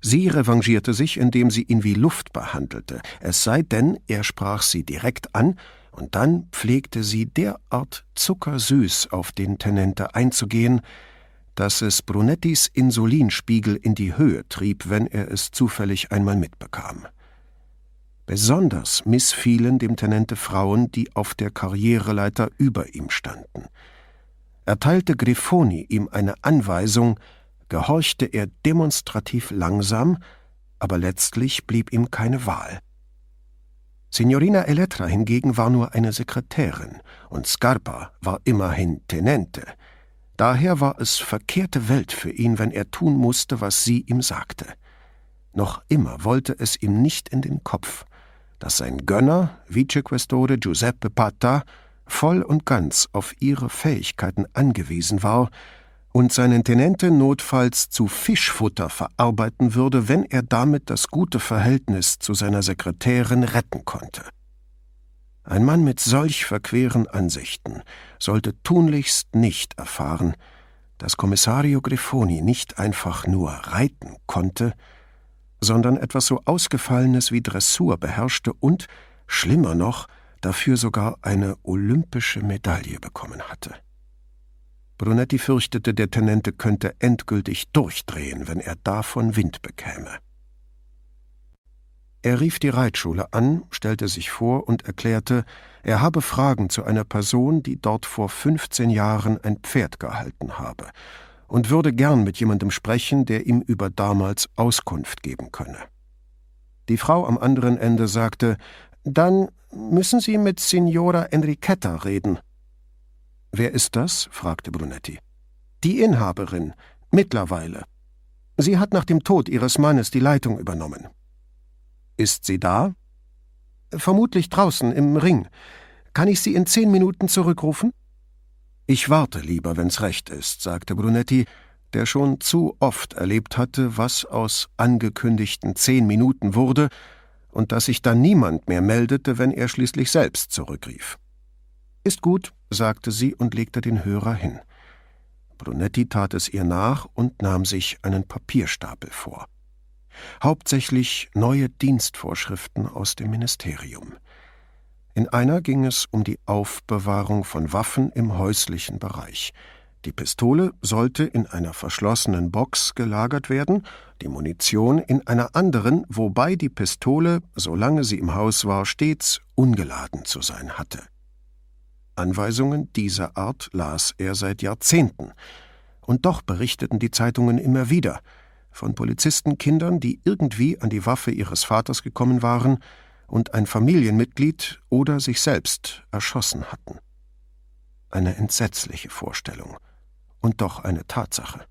Sie revanchierte sich, indem sie ihn wie Luft behandelte, es sei denn, er sprach sie direkt an, und dann pflegte sie derart zuckersüß auf den Tenente einzugehen, dass es Brunettis Insulinspiegel in die Höhe trieb, wenn er es zufällig einmal mitbekam. Besonders missfielen dem Tenente Frauen, die auf der Karriereleiter über ihm standen. Erteilte Grifoni ihm eine Anweisung, gehorchte er demonstrativ langsam, aber letztlich blieb ihm keine Wahl. Signorina Elettra hingegen war nur eine Sekretärin und Scarpa war immerhin Tenente – Daher war es verkehrte Welt für ihn, wenn er tun musste, was sie ihm sagte. Noch immer wollte es ihm nicht in den Kopf, dass sein Gönner, Vicequestore Giuseppe Pata, voll und ganz auf ihre Fähigkeiten angewiesen war und seinen Tenente notfalls zu Fischfutter verarbeiten würde, wenn er damit das gute Verhältnis zu seiner Sekretärin retten konnte. Ein Mann mit solch verqueren Ansichten sollte tunlichst nicht erfahren, dass Kommissario Grifoni nicht einfach nur reiten konnte, sondern etwas so Ausgefallenes wie Dressur beherrschte und, schlimmer noch, dafür sogar eine olympische Medaille bekommen hatte. Brunetti fürchtete, der Tenente könnte endgültig durchdrehen, wenn er davon Wind bekäme. Er rief die Reitschule an, stellte sich vor und erklärte, er habe Fragen zu einer Person, die dort vor 15 Jahren ein Pferd gehalten habe, und würde gern mit jemandem sprechen, der ihm über damals Auskunft geben könne. Die Frau am anderen Ende sagte, dann müssen Sie mit Signora Enrichetta reden. Wer ist das? fragte Brunetti. Die Inhaberin, mittlerweile. Sie hat nach dem Tod ihres Mannes die Leitung übernommen. Ist sie da? Vermutlich draußen im Ring. Kann ich Sie in zehn Minuten zurückrufen? Ich warte lieber, wenn's recht ist, sagte Brunetti, der schon zu oft erlebt hatte, was aus angekündigten zehn Minuten wurde und dass sich dann niemand mehr meldete, wenn er schließlich selbst zurückrief. Ist gut, sagte sie und legte den Hörer hin. Brunetti tat es ihr nach und nahm sich einen Papierstapel vor. Hauptsächlich neue Dienstvorschriften aus dem Ministerium. In einer ging es um die Aufbewahrung von Waffen im häuslichen Bereich. Die Pistole sollte in einer verschlossenen Box gelagert werden, die Munition in einer anderen, wobei die Pistole, solange sie im Haus war, stets ungeladen zu sein hatte. Anweisungen dieser Art las er seit Jahrzehnten. Und doch berichteten die Zeitungen immer wieder von Polizistenkindern, die irgendwie an die Waffe ihres Vaters gekommen waren und ein Familienmitglied oder sich selbst erschossen hatten. Eine entsetzliche Vorstellung und doch eine Tatsache.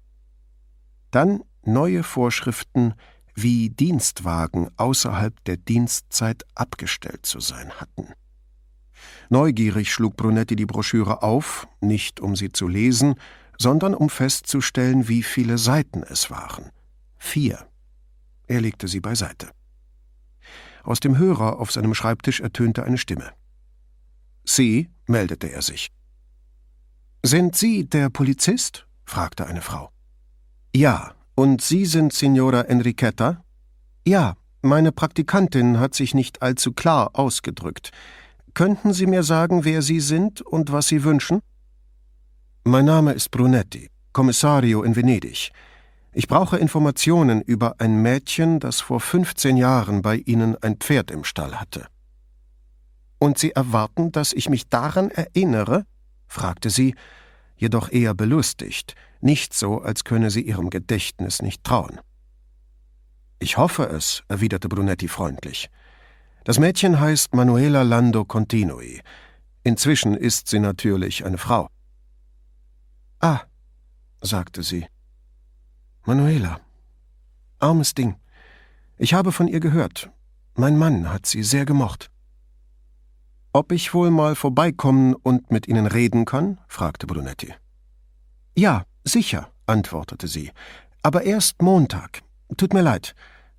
Dann neue Vorschriften, wie Dienstwagen außerhalb der Dienstzeit abgestellt zu sein hatten. Neugierig schlug Brunetti die Broschüre auf, nicht um sie zu lesen, sondern um festzustellen, wie viele Seiten es waren. Vier. Er legte sie beiseite. Aus dem Hörer auf seinem Schreibtisch ertönte eine Stimme. Sie, meldete er sich. Sind Sie der Polizist? fragte eine Frau. Ja, und Sie sind Signora Enriqueta? Ja, meine Praktikantin hat sich nicht allzu klar ausgedrückt. Könnten Sie mir sagen, wer Sie sind und was Sie wünschen? Mein Name ist Brunetti, Kommissario in Venedig. Ich brauche Informationen über ein Mädchen, das vor 15 Jahren bei Ihnen ein Pferd im Stall hatte. Und Sie erwarten, dass ich mich daran erinnere? fragte sie, jedoch eher belustigt, nicht so, als könne sie ihrem Gedächtnis nicht trauen. Ich hoffe es, erwiderte Brunetti freundlich. Das Mädchen heißt Manuela Lando Continui. Inzwischen ist sie natürlich eine Frau. Ah, sagte sie. Manuela. Armes Ding. Ich habe von ihr gehört. Mein Mann hat sie sehr gemocht. Ob ich wohl mal vorbeikommen und mit Ihnen reden kann? fragte Brunetti. Ja, sicher, antwortete sie. Aber erst Montag. Tut mir leid.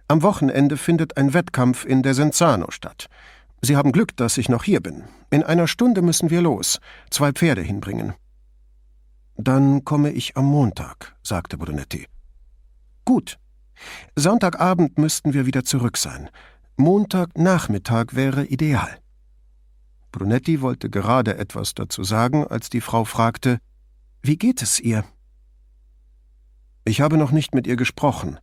Am Wochenende findet ein Wettkampf in der Senzano statt. Sie haben Glück, dass ich noch hier bin. In einer Stunde müssen wir los, zwei Pferde hinbringen. Dann komme ich am Montag, sagte Brunetti. Gut. Sonntagabend müssten wir wieder zurück sein. Montagnachmittag wäre ideal. Brunetti wollte gerade etwas dazu sagen, als die Frau fragte, Wie geht es ihr? Ich habe noch nicht mit ihr gesprochen,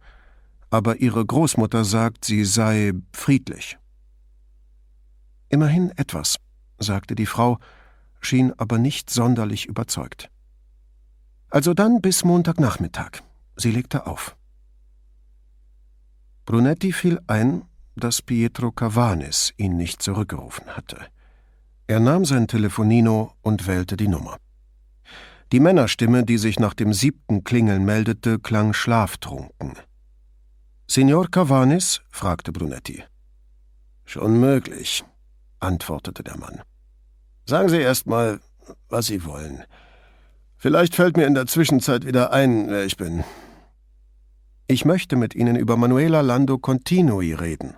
aber ihre Großmutter sagt, sie sei friedlich. Immerhin etwas, sagte die Frau, schien aber nicht sonderlich überzeugt. Also dann bis Montagnachmittag. Sie legte auf. Brunetti fiel ein, dass Pietro Cavanis ihn nicht zurückgerufen hatte. Er nahm sein Telefonino und wählte die Nummer. Die Männerstimme, die sich nach dem siebten Klingeln meldete, klang schlaftrunken. Signor Cavanis? fragte Brunetti. Schon möglich, antwortete der Mann. Sagen Sie erst mal, was Sie wollen. Vielleicht fällt mir in der Zwischenzeit wieder ein, wer ich bin. Ich möchte mit Ihnen über Manuela Lando Continui reden.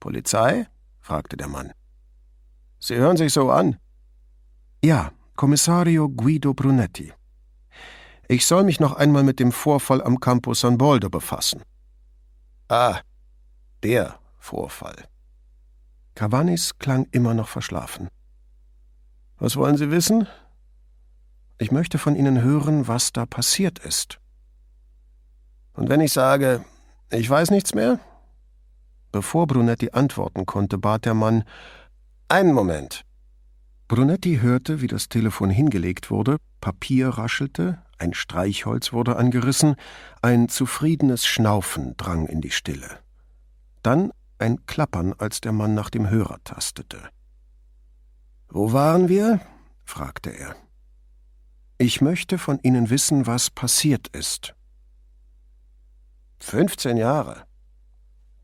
Polizei? fragte der Mann. Sie hören sich so an. Ja, Kommissario Guido Brunetti. Ich soll mich noch einmal mit dem Vorfall am Campo San Boldo befassen. Ah, der Vorfall. Cavanis klang immer noch verschlafen. Was wollen Sie wissen? Ich möchte von Ihnen hören, was da passiert ist. Und wenn ich sage, ich weiß nichts mehr? Bevor Brunetti antworten konnte, bat der Mann Einen Moment. Brunetti hörte, wie das Telefon hingelegt wurde, Papier raschelte, ein Streichholz wurde angerissen, ein zufriedenes Schnaufen drang in die Stille. Dann ein Klappern, als der Mann nach dem Hörer tastete. Wo waren wir? fragte er. Ich möchte von Ihnen wissen, was passiert ist. Fünfzehn Jahre.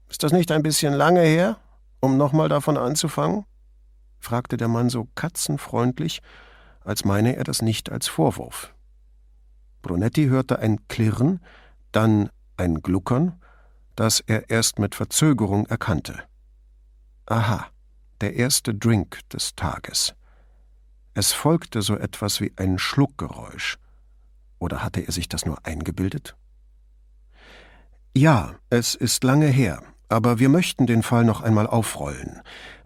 Ist das nicht ein bisschen lange her, um nochmal davon anzufangen? fragte der Mann so katzenfreundlich, als meine er das nicht als Vorwurf. Brunetti hörte ein Klirren, dann ein Gluckern, das er erst mit Verzögerung erkannte. Aha, der erste Drink des Tages. Es folgte so etwas wie ein Schluckgeräusch. Oder hatte er sich das nur eingebildet? Ja, es ist lange her, aber wir möchten den Fall noch einmal aufrollen.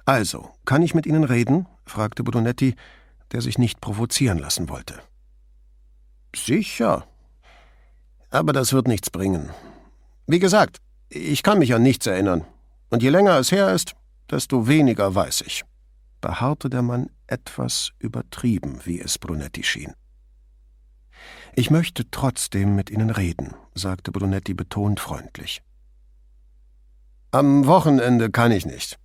Also, kann ich mit Ihnen reden? fragte Brunetti, der sich nicht provozieren lassen wollte. Sicher. Aber das wird nichts bringen. Wie gesagt, ich kann mich an nichts erinnern. Und je länger es her ist, desto weniger weiß ich beharrte der Mann etwas übertrieben, wie es Brunetti schien. Ich möchte trotzdem mit Ihnen reden, sagte Brunetti betont freundlich. Am Wochenende kann ich nicht.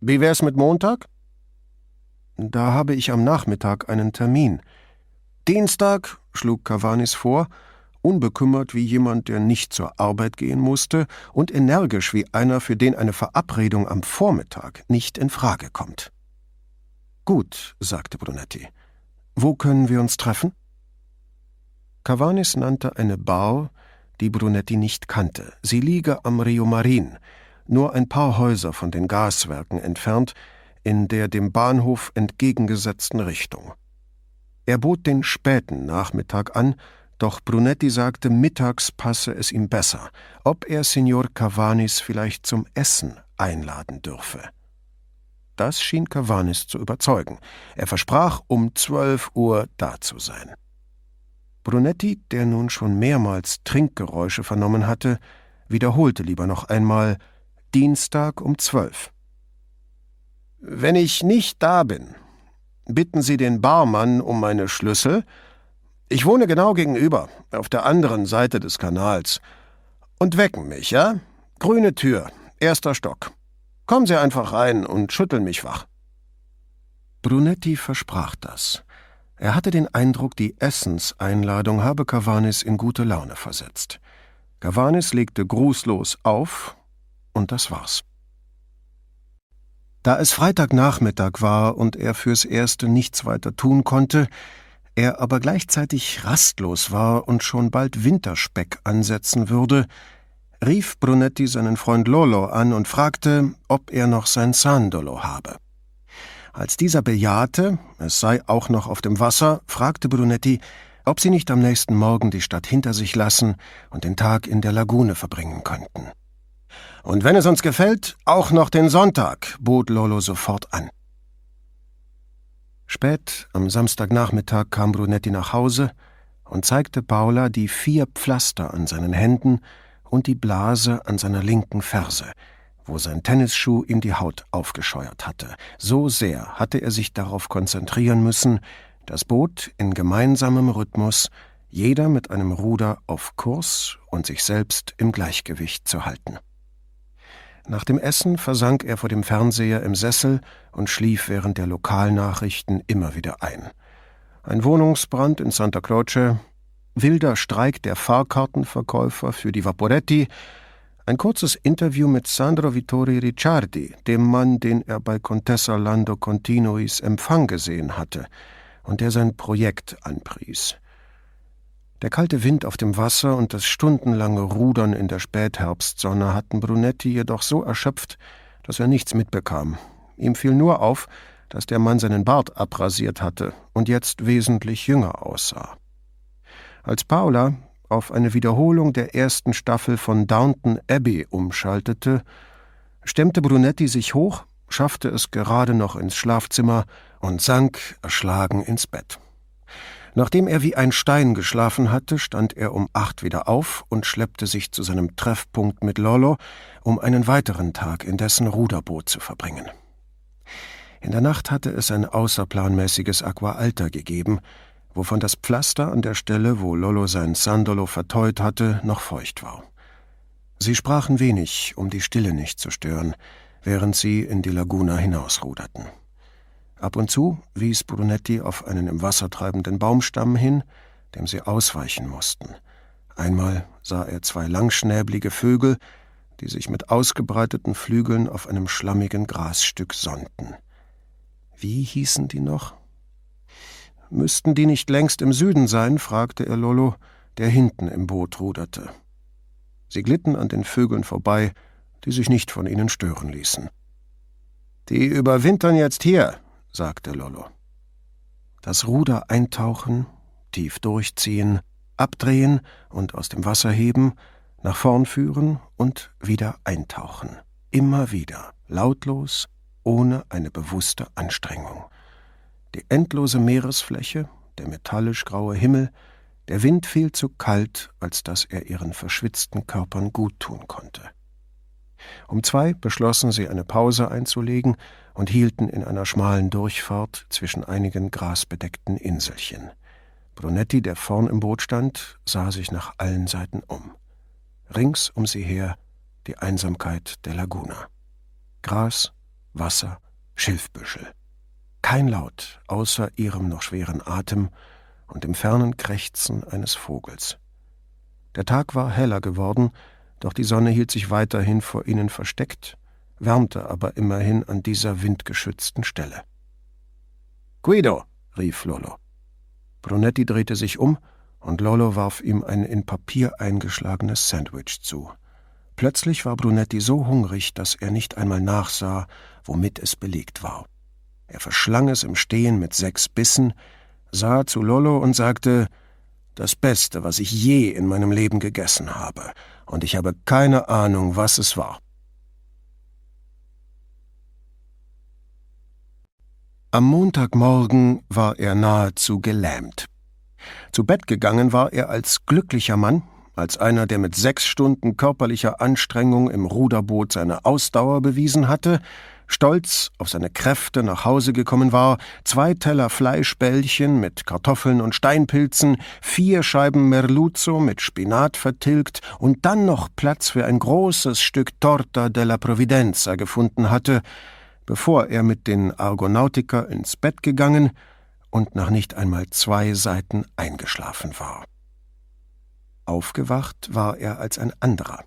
Wie wär's mit Montag? Da habe ich am Nachmittag einen Termin. Dienstag, schlug Cavanis vor, unbekümmert wie jemand, der nicht zur Arbeit gehen musste, und energisch wie einer, für den eine Verabredung am Vormittag nicht in Frage kommt. Gut, sagte Brunetti. Wo können wir uns treffen? Cavanis nannte eine Bar, die Brunetti nicht kannte. Sie liege am Rio Marin, nur ein paar Häuser von den Gaswerken entfernt, in der dem Bahnhof entgegengesetzten Richtung. Er bot den späten Nachmittag an, doch Brunetti sagte, mittags passe es ihm besser, ob er Signor Cavanis vielleicht zum Essen einladen dürfe. Das schien Cavanis zu überzeugen. Er versprach, um zwölf Uhr da zu sein. Brunetti, der nun schon mehrmals Trinkgeräusche vernommen hatte, wiederholte lieber noch einmal Dienstag um zwölf. Wenn ich nicht da bin, bitten Sie den Barmann um meine Schlüssel, ich wohne genau gegenüber, auf der anderen Seite des Kanals. Und wecken mich, ja? Grüne Tür, erster Stock. Kommen Sie einfach rein und schütteln mich wach. Brunetti versprach das. Er hatte den Eindruck, die Essenseinladung habe Cavanis in gute Laune versetzt. Cavanis legte grußlos auf, und das war's. Da es Freitagnachmittag war und er fürs Erste nichts weiter tun konnte, er aber gleichzeitig rastlos war und schon bald Winterspeck ansetzen würde, rief Brunetti seinen Freund Lolo an und fragte, ob er noch sein Sandolo habe. Als dieser bejahte, es sei auch noch auf dem Wasser, fragte Brunetti, ob sie nicht am nächsten Morgen die Stadt hinter sich lassen und den Tag in der Lagune verbringen könnten. Und wenn es uns gefällt, auch noch den Sonntag, bot Lolo sofort an. Spät am Samstagnachmittag kam Brunetti nach Hause und zeigte Paula die vier Pflaster an seinen Händen und die Blase an seiner linken Ferse, wo sein Tennisschuh ihm die Haut aufgescheuert hatte. So sehr hatte er sich darauf konzentrieren müssen, das Boot in gemeinsamem Rhythmus, jeder mit einem Ruder auf Kurs und sich selbst im Gleichgewicht zu halten. Nach dem Essen versank er vor dem Fernseher im Sessel und schlief während der Lokalnachrichten immer wieder ein. Ein Wohnungsbrand in Santa Croce, wilder Streik der Fahrkartenverkäufer für die Vaporetti, ein kurzes Interview mit Sandro Vittori Ricciardi, dem Mann, den er bei Contessa Lando Continuis Empfang gesehen hatte, und der sein Projekt anpries. Der kalte Wind auf dem Wasser und das stundenlange Rudern in der Spätherbstsonne hatten Brunetti jedoch so erschöpft, dass er nichts mitbekam. Ihm fiel nur auf, dass der Mann seinen Bart abrasiert hatte und jetzt wesentlich jünger aussah. Als Paula auf eine Wiederholung der ersten Staffel von Downton Abbey umschaltete, stemmte Brunetti sich hoch, schaffte es gerade noch ins Schlafzimmer und sank erschlagen ins Bett. Nachdem er wie ein Stein geschlafen hatte, stand er um acht wieder auf und schleppte sich zu seinem Treffpunkt mit Lollo, um einen weiteren Tag in dessen Ruderboot zu verbringen. In der Nacht hatte es ein außerplanmäßiges Aqua Alta gegeben, wovon das Pflaster an der Stelle, wo Lollo sein Sandolo verteut hatte, noch feucht war. Sie sprachen wenig, um die Stille nicht zu stören, während sie in die Laguna hinausruderten. Ab und zu wies Brunetti auf einen im Wasser treibenden Baumstamm hin, dem sie ausweichen mussten. Einmal sah er zwei langschnäblige Vögel, die sich mit ausgebreiteten Flügeln auf einem schlammigen Grasstück sonnten. Wie hießen die noch? Müssten die nicht längst im Süden sein? fragte er Lollo, der hinten im Boot ruderte. Sie glitten an den Vögeln vorbei, die sich nicht von ihnen stören ließen. Die überwintern jetzt hier, sagte Lollo. Das Ruder eintauchen, tief durchziehen, abdrehen und aus dem Wasser heben, nach vorn führen und wieder eintauchen. Immer wieder, lautlos, ohne eine bewusste Anstrengung. Die endlose Meeresfläche, der metallisch graue Himmel, der Wind fiel zu kalt, als dass er ihren verschwitzten Körpern guttun konnte. Um zwei beschlossen sie, eine Pause einzulegen und hielten in einer schmalen Durchfahrt zwischen einigen grasbedeckten Inselchen. Brunetti, der vorn im Boot stand, sah sich nach allen Seiten um. Rings um sie her die Einsamkeit der Laguna. Gras, Wasser, Schilfbüschel. Kein Laut außer ihrem noch schweren Atem und dem fernen Krächzen eines Vogels. Der Tag war heller geworden, doch die Sonne hielt sich weiterhin vor ihnen versteckt, wärmte aber immerhin an dieser windgeschützten Stelle. Guido, rief Lolo. Brunetti drehte sich um, und Lolo warf ihm ein in Papier eingeschlagenes Sandwich zu. Plötzlich war Brunetti so hungrig, dass er nicht einmal nachsah, womit es belegt war. Er verschlang es im Stehen mit sechs Bissen, sah zu Lolo und sagte Das Beste, was ich je in meinem Leben gegessen habe, und ich habe keine Ahnung, was es war. Am Montagmorgen war er nahezu gelähmt. Zu Bett gegangen war er als glücklicher Mann, als einer, der mit sechs Stunden körperlicher Anstrengung im Ruderboot seine Ausdauer bewiesen hatte, stolz auf seine Kräfte nach Hause gekommen war, zwei Teller Fleischbällchen mit Kartoffeln und Steinpilzen, vier Scheiben Merluzzo mit Spinat vertilgt und dann noch Platz für ein großes Stück Torta della Providenza gefunden hatte, bevor er mit den Argonautica ins Bett gegangen und nach nicht einmal zwei Seiten eingeschlafen war. Aufgewacht war er als ein anderer,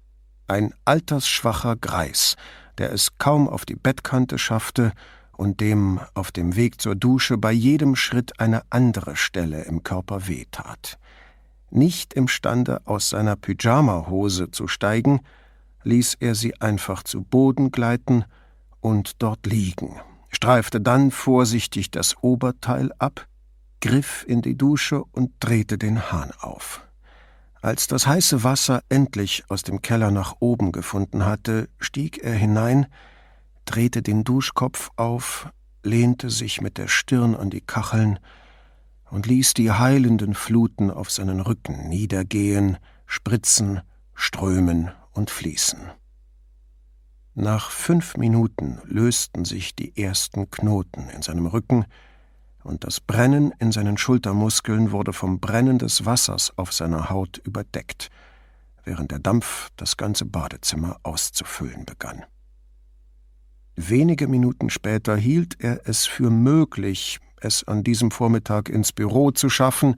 ein altersschwacher Greis, der es kaum auf die Bettkante schaffte und dem auf dem Weg zur Dusche bei jedem Schritt eine andere Stelle im Körper wehtat. Nicht imstande, aus seiner Pyjamahose zu steigen, ließ er sie einfach zu Boden gleiten und dort liegen, streifte dann vorsichtig das Oberteil ab, griff in die Dusche und drehte den Hahn auf. Als das heiße Wasser endlich aus dem Keller nach oben gefunden hatte, stieg er hinein, drehte den Duschkopf auf, lehnte sich mit der Stirn an die Kacheln und ließ die heilenden Fluten auf seinen Rücken niedergehen, spritzen, strömen und fließen. Nach fünf Minuten lösten sich die ersten Knoten in seinem Rücken, und das Brennen in seinen Schultermuskeln wurde vom Brennen des Wassers auf seiner Haut überdeckt, während der Dampf das ganze Badezimmer auszufüllen begann. Wenige Minuten später hielt er es für möglich, es an diesem Vormittag ins Büro zu schaffen,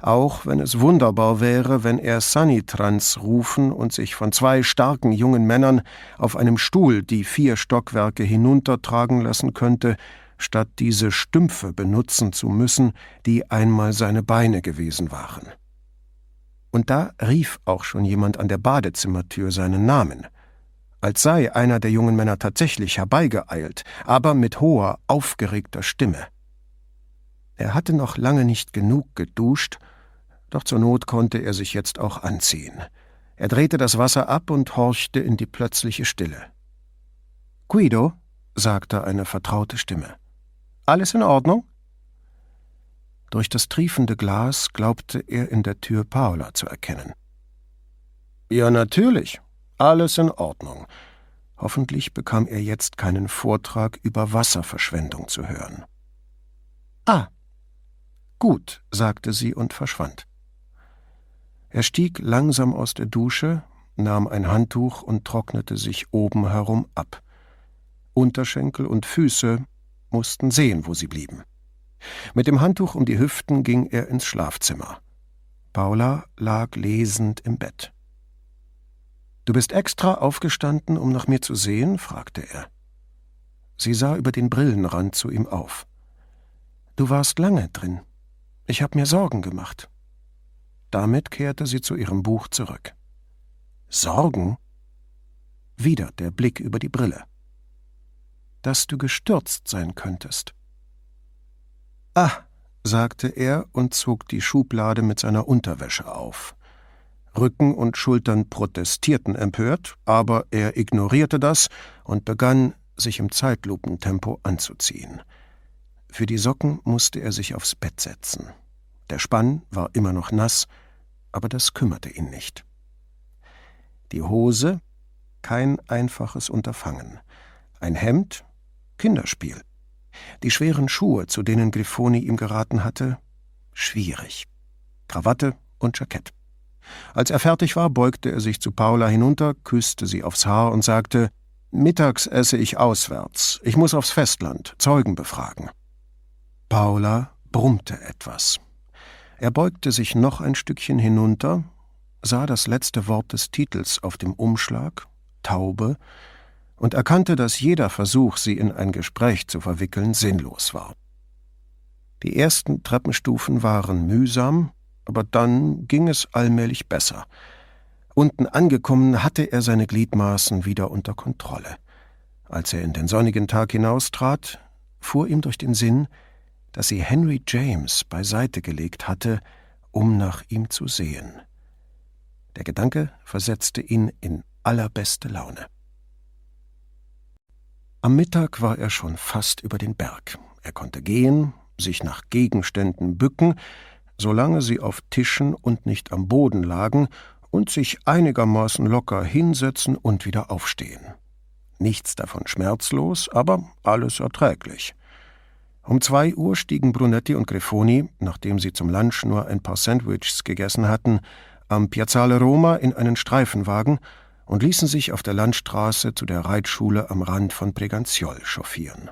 auch wenn es wunderbar wäre, wenn er Sanitrans rufen und sich von zwei starken jungen Männern auf einem Stuhl die vier Stockwerke hinuntertragen lassen könnte, statt diese Stümpfe benutzen zu müssen, die einmal seine Beine gewesen waren. Und da rief auch schon jemand an der Badezimmertür seinen Namen, als sei einer der jungen Männer tatsächlich herbeigeeilt, aber mit hoher, aufgeregter Stimme. Er hatte noch lange nicht genug geduscht, doch zur Not konnte er sich jetzt auch anziehen. Er drehte das Wasser ab und horchte in die plötzliche Stille. Guido, sagte eine vertraute Stimme. Alles in Ordnung? Durch das triefende Glas glaubte er in der Tür Paula zu erkennen. Ja, natürlich. Alles in Ordnung. Hoffentlich bekam er jetzt keinen Vortrag über Wasserverschwendung zu hören. Ah. Gut, sagte sie und verschwand. Er stieg langsam aus der Dusche, nahm ein Handtuch und trocknete sich oben herum ab. Unterschenkel und Füße mussten sehen, wo sie blieben. Mit dem Handtuch um die Hüften ging er ins Schlafzimmer. Paula lag lesend im Bett. Du bist extra aufgestanden, um nach mir zu sehen? fragte er. Sie sah über den Brillenrand zu ihm auf. Du warst lange drin. Ich habe mir Sorgen gemacht. Damit kehrte sie zu ihrem Buch zurück. Sorgen? Wieder der Blick über die Brille dass du gestürzt sein könntest. Ah, sagte er und zog die Schublade mit seiner Unterwäsche auf. Rücken und Schultern protestierten empört, aber er ignorierte das und begann, sich im Zeitlupentempo anzuziehen. Für die Socken musste er sich aufs Bett setzen. Der Spann war immer noch nass, aber das kümmerte ihn nicht. Die Hose kein einfaches Unterfangen. Ein Hemd Kinderspiel. Die schweren Schuhe, zu denen Grifoni ihm geraten hatte, schwierig. Krawatte und Jackett. Als er fertig war, beugte er sich zu Paula hinunter, küsste sie aufs Haar und sagte Mittags esse ich auswärts. Ich muss aufs Festland, Zeugen befragen. Paula brummte etwas. Er beugte sich noch ein Stückchen hinunter, sah das letzte Wort des Titels auf dem Umschlag, Taube, und erkannte, dass jeder Versuch, sie in ein Gespräch zu verwickeln, sinnlos war. Die ersten Treppenstufen waren mühsam, aber dann ging es allmählich besser. Unten angekommen hatte er seine Gliedmaßen wieder unter Kontrolle. Als er in den sonnigen Tag hinaustrat, fuhr ihm durch den Sinn, dass sie Henry James beiseite gelegt hatte, um nach ihm zu sehen. Der Gedanke versetzte ihn in allerbeste Laune. Am Mittag war er schon fast über den Berg. Er konnte gehen, sich nach Gegenständen bücken, solange sie auf Tischen und nicht am Boden lagen, und sich einigermaßen locker hinsetzen und wieder aufstehen. Nichts davon schmerzlos, aber alles erträglich. Um zwei Uhr stiegen Brunetti und Grifoni, nachdem sie zum Lunch nur ein paar Sandwiches gegessen hatten, am Piazzale Roma in einen Streifenwagen und ließen sich auf der Landstraße zu der Reitschule am Rand von Preganziol chauffieren.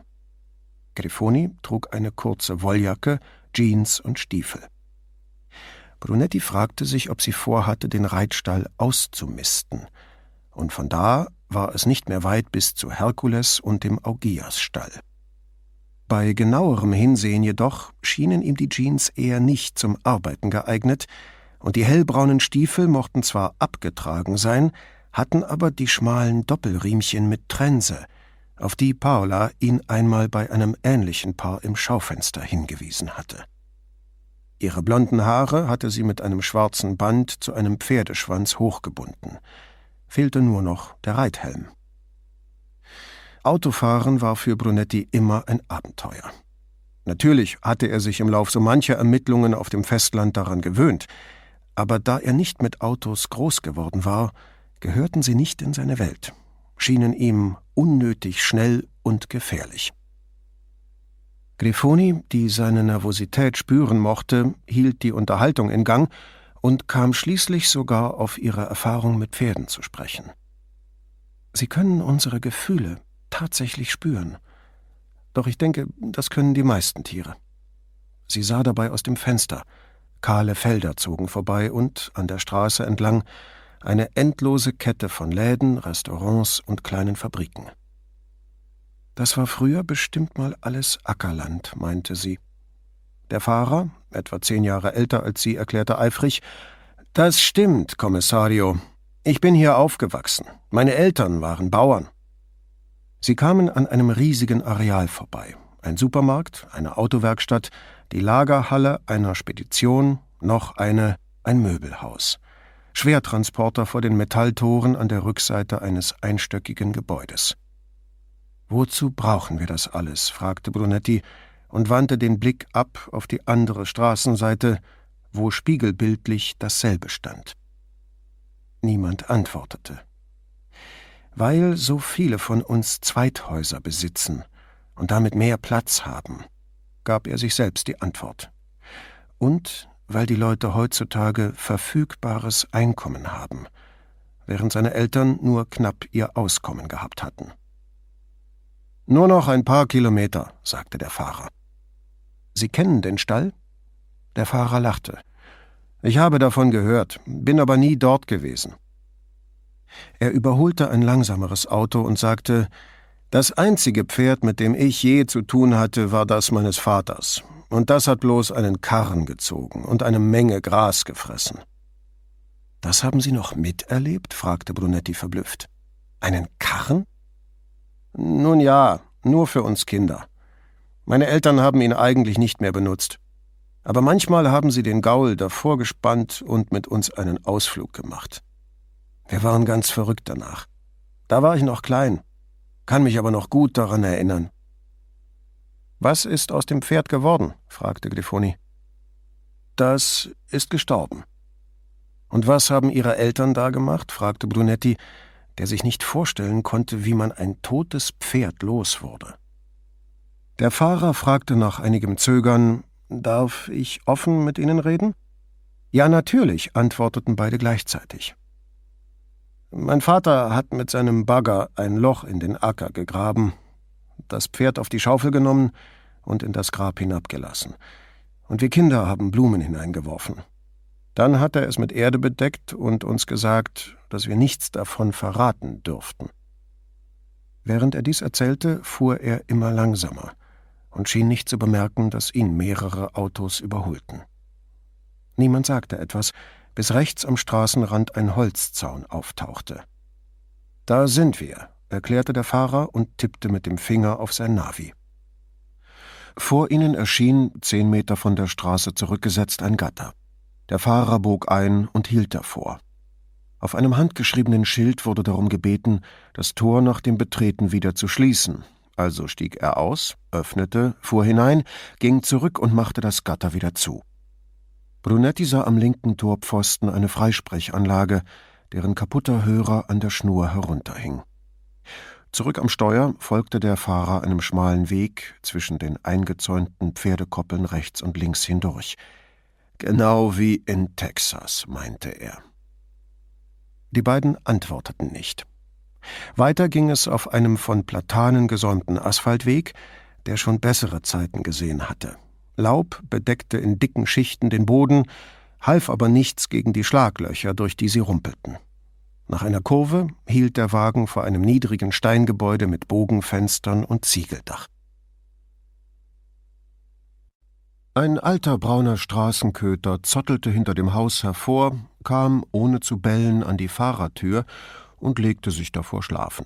Grifoni trug eine kurze Wolljacke, Jeans und Stiefel. Brunetti fragte sich, ob sie vorhatte, den Reitstall auszumisten, und von da war es nicht mehr weit bis zu Herkules und dem Augiasstall. Bei genauerem Hinsehen jedoch schienen ihm die Jeans eher nicht zum Arbeiten geeignet, und die hellbraunen Stiefel mochten zwar abgetragen sein, hatten aber die schmalen Doppelriemchen mit Trense, auf die Paula ihn einmal bei einem ähnlichen Paar im Schaufenster hingewiesen hatte. Ihre blonden Haare hatte sie mit einem schwarzen Band zu einem Pferdeschwanz hochgebunden. Fehlte nur noch der Reithelm. Autofahren war für Brunetti immer ein Abenteuer. Natürlich hatte er sich im Lauf so mancher Ermittlungen auf dem Festland daran gewöhnt, aber da er nicht mit Autos groß geworden war, gehörten sie nicht in seine Welt, schienen ihm unnötig schnell und gefährlich. Grifoni, die seine Nervosität spüren mochte, hielt die Unterhaltung in Gang und kam schließlich sogar auf ihre Erfahrung mit Pferden zu sprechen. Sie können unsere Gefühle tatsächlich spüren. Doch ich denke, das können die meisten Tiere. Sie sah dabei aus dem Fenster. Kahle Felder zogen vorbei und, an der Straße entlang, eine endlose Kette von Läden, Restaurants und kleinen Fabriken. Das war früher bestimmt mal alles Ackerland, meinte sie. Der Fahrer, etwa zehn Jahre älter als sie, erklärte eifrig Das stimmt, Kommissario. Ich bin hier aufgewachsen. Meine Eltern waren Bauern. Sie kamen an einem riesigen Areal vorbei. Ein Supermarkt, eine Autowerkstatt, die Lagerhalle einer Spedition, noch eine, ein Möbelhaus. Schwertransporter vor den Metalltoren an der Rückseite eines einstöckigen Gebäudes. Wozu brauchen wir das alles? fragte Brunetti und wandte den Blick ab auf die andere Straßenseite, wo spiegelbildlich dasselbe stand. Niemand antwortete. Weil so viele von uns Zweithäuser besitzen und damit mehr Platz haben, gab er sich selbst die Antwort. Und weil die Leute heutzutage verfügbares Einkommen haben, während seine Eltern nur knapp ihr Auskommen gehabt hatten. Nur noch ein paar Kilometer, sagte der Fahrer. Sie kennen den Stall? Der Fahrer lachte. Ich habe davon gehört, bin aber nie dort gewesen. Er überholte ein langsameres Auto und sagte, das einzige Pferd, mit dem ich je zu tun hatte, war das meines Vaters, und das hat bloß einen Karren gezogen und eine Menge Gras gefressen. Das haben Sie noch miterlebt? fragte Brunetti verblüfft. Einen Karren? Nun ja, nur für uns Kinder. Meine Eltern haben ihn eigentlich nicht mehr benutzt. Aber manchmal haben sie den Gaul davor gespannt und mit uns einen Ausflug gemacht. Wir waren ganz verrückt danach. Da war ich noch klein, kann mich aber noch gut daran erinnern. Was ist aus dem Pferd geworden? fragte Grifoni. Das ist gestorben. Und was haben Ihre Eltern da gemacht? fragte Brunetti, der sich nicht vorstellen konnte, wie man ein totes Pferd los wurde. Der Fahrer fragte nach einigem Zögern Darf ich offen mit Ihnen reden? Ja, natürlich, antworteten beide gleichzeitig. Mein Vater hat mit seinem Bagger ein Loch in den Acker gegraben, das Pferd auf die Schaufel genommen und in das Grab hinabgelassen. Und wir Kinder haben Blumen hineingeworfen. Dann hat er es mit Erde bedeckt und uns gesagt, dass wir nichts davon verraten dürften. Während er dies erzählte, fuhr er immer langsamer und schien nicht zu bemerken, dass ihn mehrere Autos überholten. Niemand sagte etwas, bis rechts am Straßenrand ein Holzzaun auftauchte. Da sind wir, erklärte der Fahrer und tippte mit dem Finger auf sein Navi. Vor ihnen erschien, zehn Meter von der Straße zurückgesetzt, ein Gatter. Der Fahrer bog ein und hielt davor. Auf einem handgeschriebenen Schild wurde darum gebeten, das Tor nach dem Betreten wieder zu schließen. Also stieg er aus, öffnete, fuhr hinein, ging zurück und machte das Gatter wieder zu. Brunetti sah am linken Torpfosten eine Freisprechanlage, deren kaputter Hörer an der Schnur herunterhing. Zurück am Steuer folgte der Fahrer einem schmalen Weg zwischen den eingezäunten Pferdekoppeln rechts und links hindurch. Genau wie in Texas, meinte er. Die beiden antworteten nicht. Weiter ging es auf einem von Platanen gesäumten Asphaltweg, der schon bessere Zeiten gesehen hatte. Laub bedeckte in dicken Schichten den Boden, half aber nichts gegen die Schlaglöcher, durch die sie rumpelten. Nach einer Kurve hielt der Wagen vor einem niedrigen Steingebäude mit Bogenfenstern und Ziegeldach. Ein alter brauner Straßenköter zottelte hinter dem Haus hervor, kam, ohne zu bellen, an die Fahrertür und legte sich davor schlafen.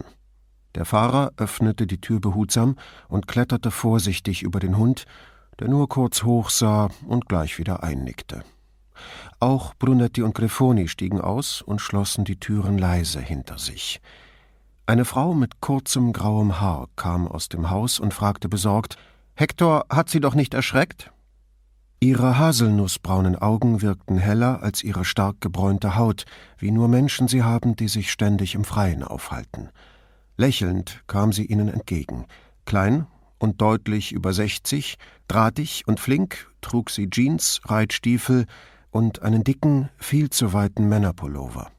Der Fahrer öffnete die Tür behutsam und kletterte vorsichtig über den Hund, der nur kurz hochsah und gleich wieder einnickte. Auch Brunetti und Grifoni stiegen aus und schlossen die Türen leise hinter sich. Eine Frau mit kurzem grauem Haar kam aus dem Haus und fragte besorgt Hektor hat sie doch nicht erschreckt? Ihre haselnussbraunen Augen wirkten heller als ihre stark gebräunte Haut, wie nur Menschen sie haben, die sich ständig im Freien aufhalten. Lächelnd kam sie ihnen entgegen. Klein und deutlich über sechzig, drahtig und flink trug sie Jeans, Reitstiefel und einen dicken, viel zu weiten Männerpullover.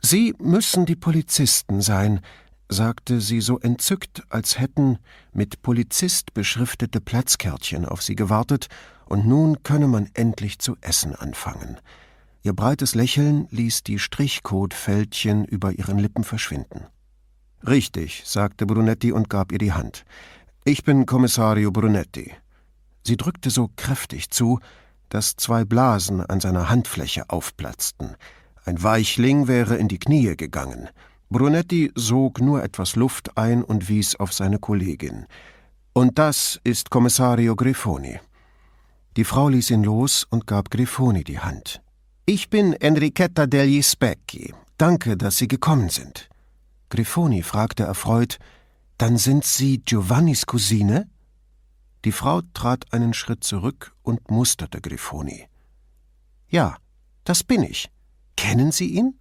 Sie müssen die Polizisten sein, sagte sie so entzückt, als hätten mit Polizist beschriftete Platzkärtchen auf sie gewartet und nun könne man endlich zu essen anfangen. Ihr breites Lächeln ließ die Strichcodfältchen über ihren Lippen verschwinden. Richtig, sagte Brunetti und gab ihr die Hand. Ich bin Kommissario Brunetti. Sie drückte so kräftig zu, dass zwei Blasen an seiner Handfläche aufplatzten. Ein Weichling wäre in die Knie gegangen. Brunetti sog nur etwas Luft ein und wies auf seine Kollegin. Und das ist Kommissario Grifoni. Die Frau ließ ihn los und gab Grifoni die Hand. Ich bin Enrichetta degli Specchi. Danke, dass Sie gekommen sind. Grifoni fragte erfreut: Dann sind Sie Giovannis Cousine? Die Frau trat einen Schritt zurück und musterte Grifoni. Ja, das bin ich. Kennen Sie ihn?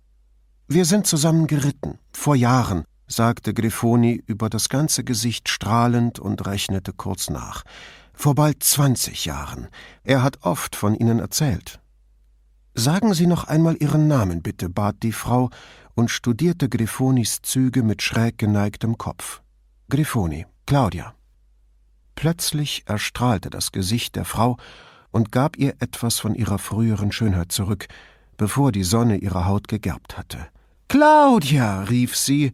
Wir sind zusammen geritten, vor Jahren, sagte Grifoni über das ganze Gesicht strahlend und rechnete kurz nach. Vor bald zwanzig Jahren. Er hat oft von Ihnen erzählt. Sagen Sie noch einmal Ihren Namen, bitte, bat die Frau und studierte Grifonis Züge mit schräg geneigtem Kopf. Grifoni, Claudia. Plötzlich erstrahlte das Gesicht der Frau und gab ihr etwas von ihrer früheren Schönheit zurück, bevor die Sonne ihre Haut gegerbt hatte. Claudia, rief sie,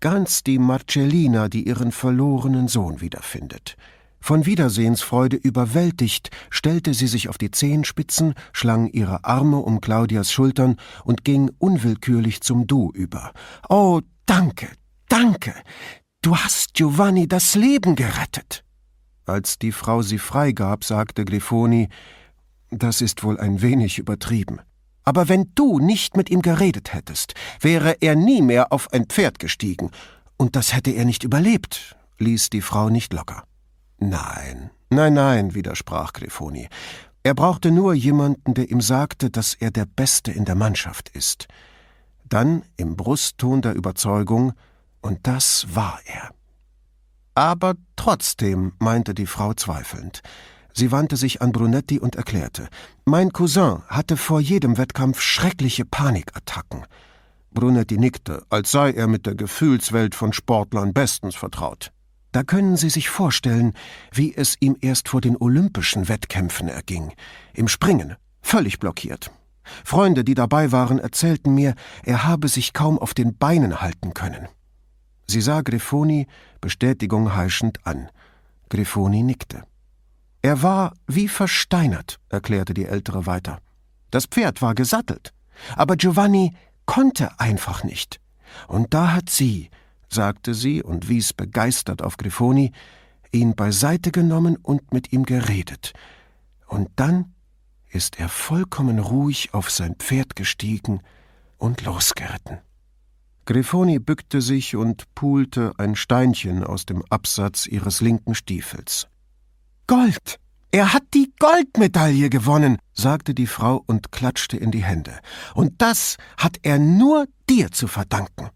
ganz die Marcellina, die ihren verlorenen Sohn wiederfindet. Von Wiedersehensfreude überwältigt, stellte sie sich auf die Zehenspitzen, schlang ihre Arme um Claudias Schultern und ging unwillkürlich zum Du über. Oh, danke, danke. Du hast Giovanni das Leben gerettet. Als die Frau sie freigab, sagte Grifoni, das ist wohl ein wenig übertrieben. Aber wenn du nicht mit ihm geredet hättest, wäre er nie mehr auf ein Pferd gestiegen, und das hätte er nicht überlebt, ließ die Frau nicht locker. Nein, nein, nein, widersprach Grifoni. Er brauchte nur jemanden, der ihm sagte, dass er der Beste in der Mannschaft ist. Dann im Brustton der Überzeugung, und das war er. Aber trotzdem, meinte die Frau zweifelnd. Sie wandte sich an Brunetti und erklärte, mein Cousin hatte vor jedem Wettkampf schreckliche Panikattacken. Brunetti nickte, als sei er mit der Gefühlswelt von Sportlern bestens vertraut. Da können Sie sich vorstellen, wie es ihm erst vor den olympischen Wettkämpfen erging. Im Springen, völlig blockiert. Freunde, die dabei waren, erzählten mir, er habe sich kaum auf den Beinen halten können. Sie sah Grifoni Bestätigung heischend an. Grifoni nickte. Er war wie versteinert, erklärte die Ältere weiter. Das Pferd war gesattelt, aber Giovanni konnte einfach nicht. Und da hat sie, sagte sie und wies begeistert auf Grifoni, ihn beiseite genommen und mit ihm geredet. Und dann ist er vollkommen ruhig auf sein Pferd gestiegen und losgeritten. Grifoni bückte sich und pulte ein Steinchen aus dem Absatz ihres linken Stiefels. Gold! Er hat die Goldmedaille gewonnen, sagte die Frau und klatschte in die Hände. Und das hat er nur dir zu verdanken.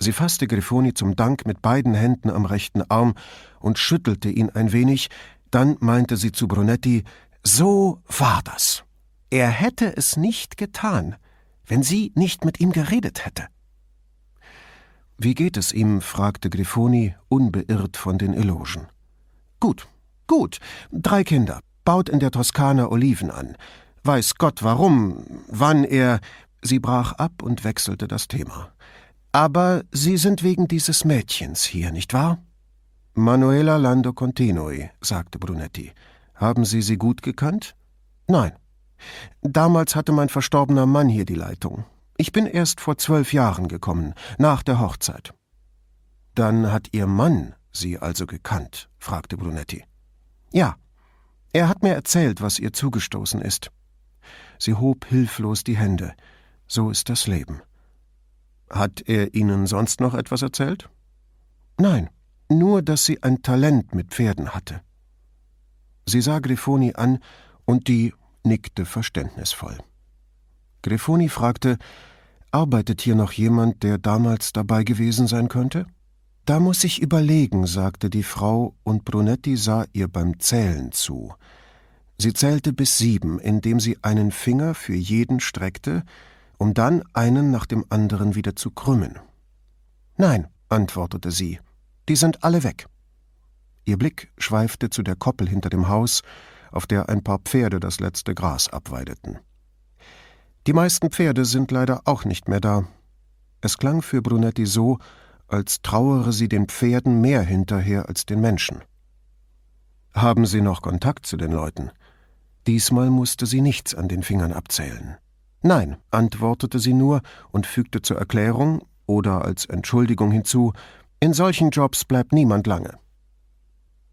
Sie fasste Grifoni zum Dank mit beiden Händen am rechten Arm und schüttelte ihn ein wenig, dann meinte sie zu Brunetti, so war das. Er hätte es nicht getan, wenn sie nicht mit ihm geredet hätte. Wie geht es ihm? fragte Grifoni, unbeirrt von den Elogen. Gut, gut. Drei Kinder. Baut in der Toskana Oliven an. Weiß Gott warum, wann er. Sie brach ab und wechselte das Thema. Aber Sie sind wegen dieses Mädchens hier, nicht wahr? Manuela Lando Continui, sagte Brunetti. Haben Sie sie gut gekannt? Nein. Damals hatte mein verstorbener Mann hier die Leitung. Ich bin erst vor zwölf Jahren gekommen, nach der Hochzeit. Dann hat Ihr Mann Sie also gekannt? fragte Brunetti. Ja. Er hat mir erzählt, was ihr zugestoßen ist. Sie hob hilflos die Hände. So ist das Leben. Hat er Ihnen sonst noch etwas erzählt? Nein, nur, dass sie ein Talent mit Pferden hatte. Sie sah Grifoni an und die nickte verständnisvoll. Grifoni fragte, arbeitet hier noch jemand, der damals dabei gewesen sein könnte? Da muss ich überlegen, sagte die Frau, und Brunetti sah ihr beim Zählen zu. Sie zählte bis sieben, indem sie einen Finger für jeden streckte, um dann einen nach dem anderen wieder zu krümmen. Nein, antwortete sie, die sind alle weg. Ihr Blick schweifte zu der Koppel hinter dem Haus, auf der ein paar Pferde das letzte Gras abweideten. Die meisten Pferde sind leider auch nicht mehr da. Es klang für Brunetti so, als trauere sie den Pferden mehr hinterher als den Menschen. Haben Sie noch Kontakt zu den Leuten? Diesmal musste sie nichts an den Fingern abzählen. Nein, antwortete sie nur und fügte zur Erklärung oder als Entschuldigung hinzu, in solchen Jobs bleibt niemand lange.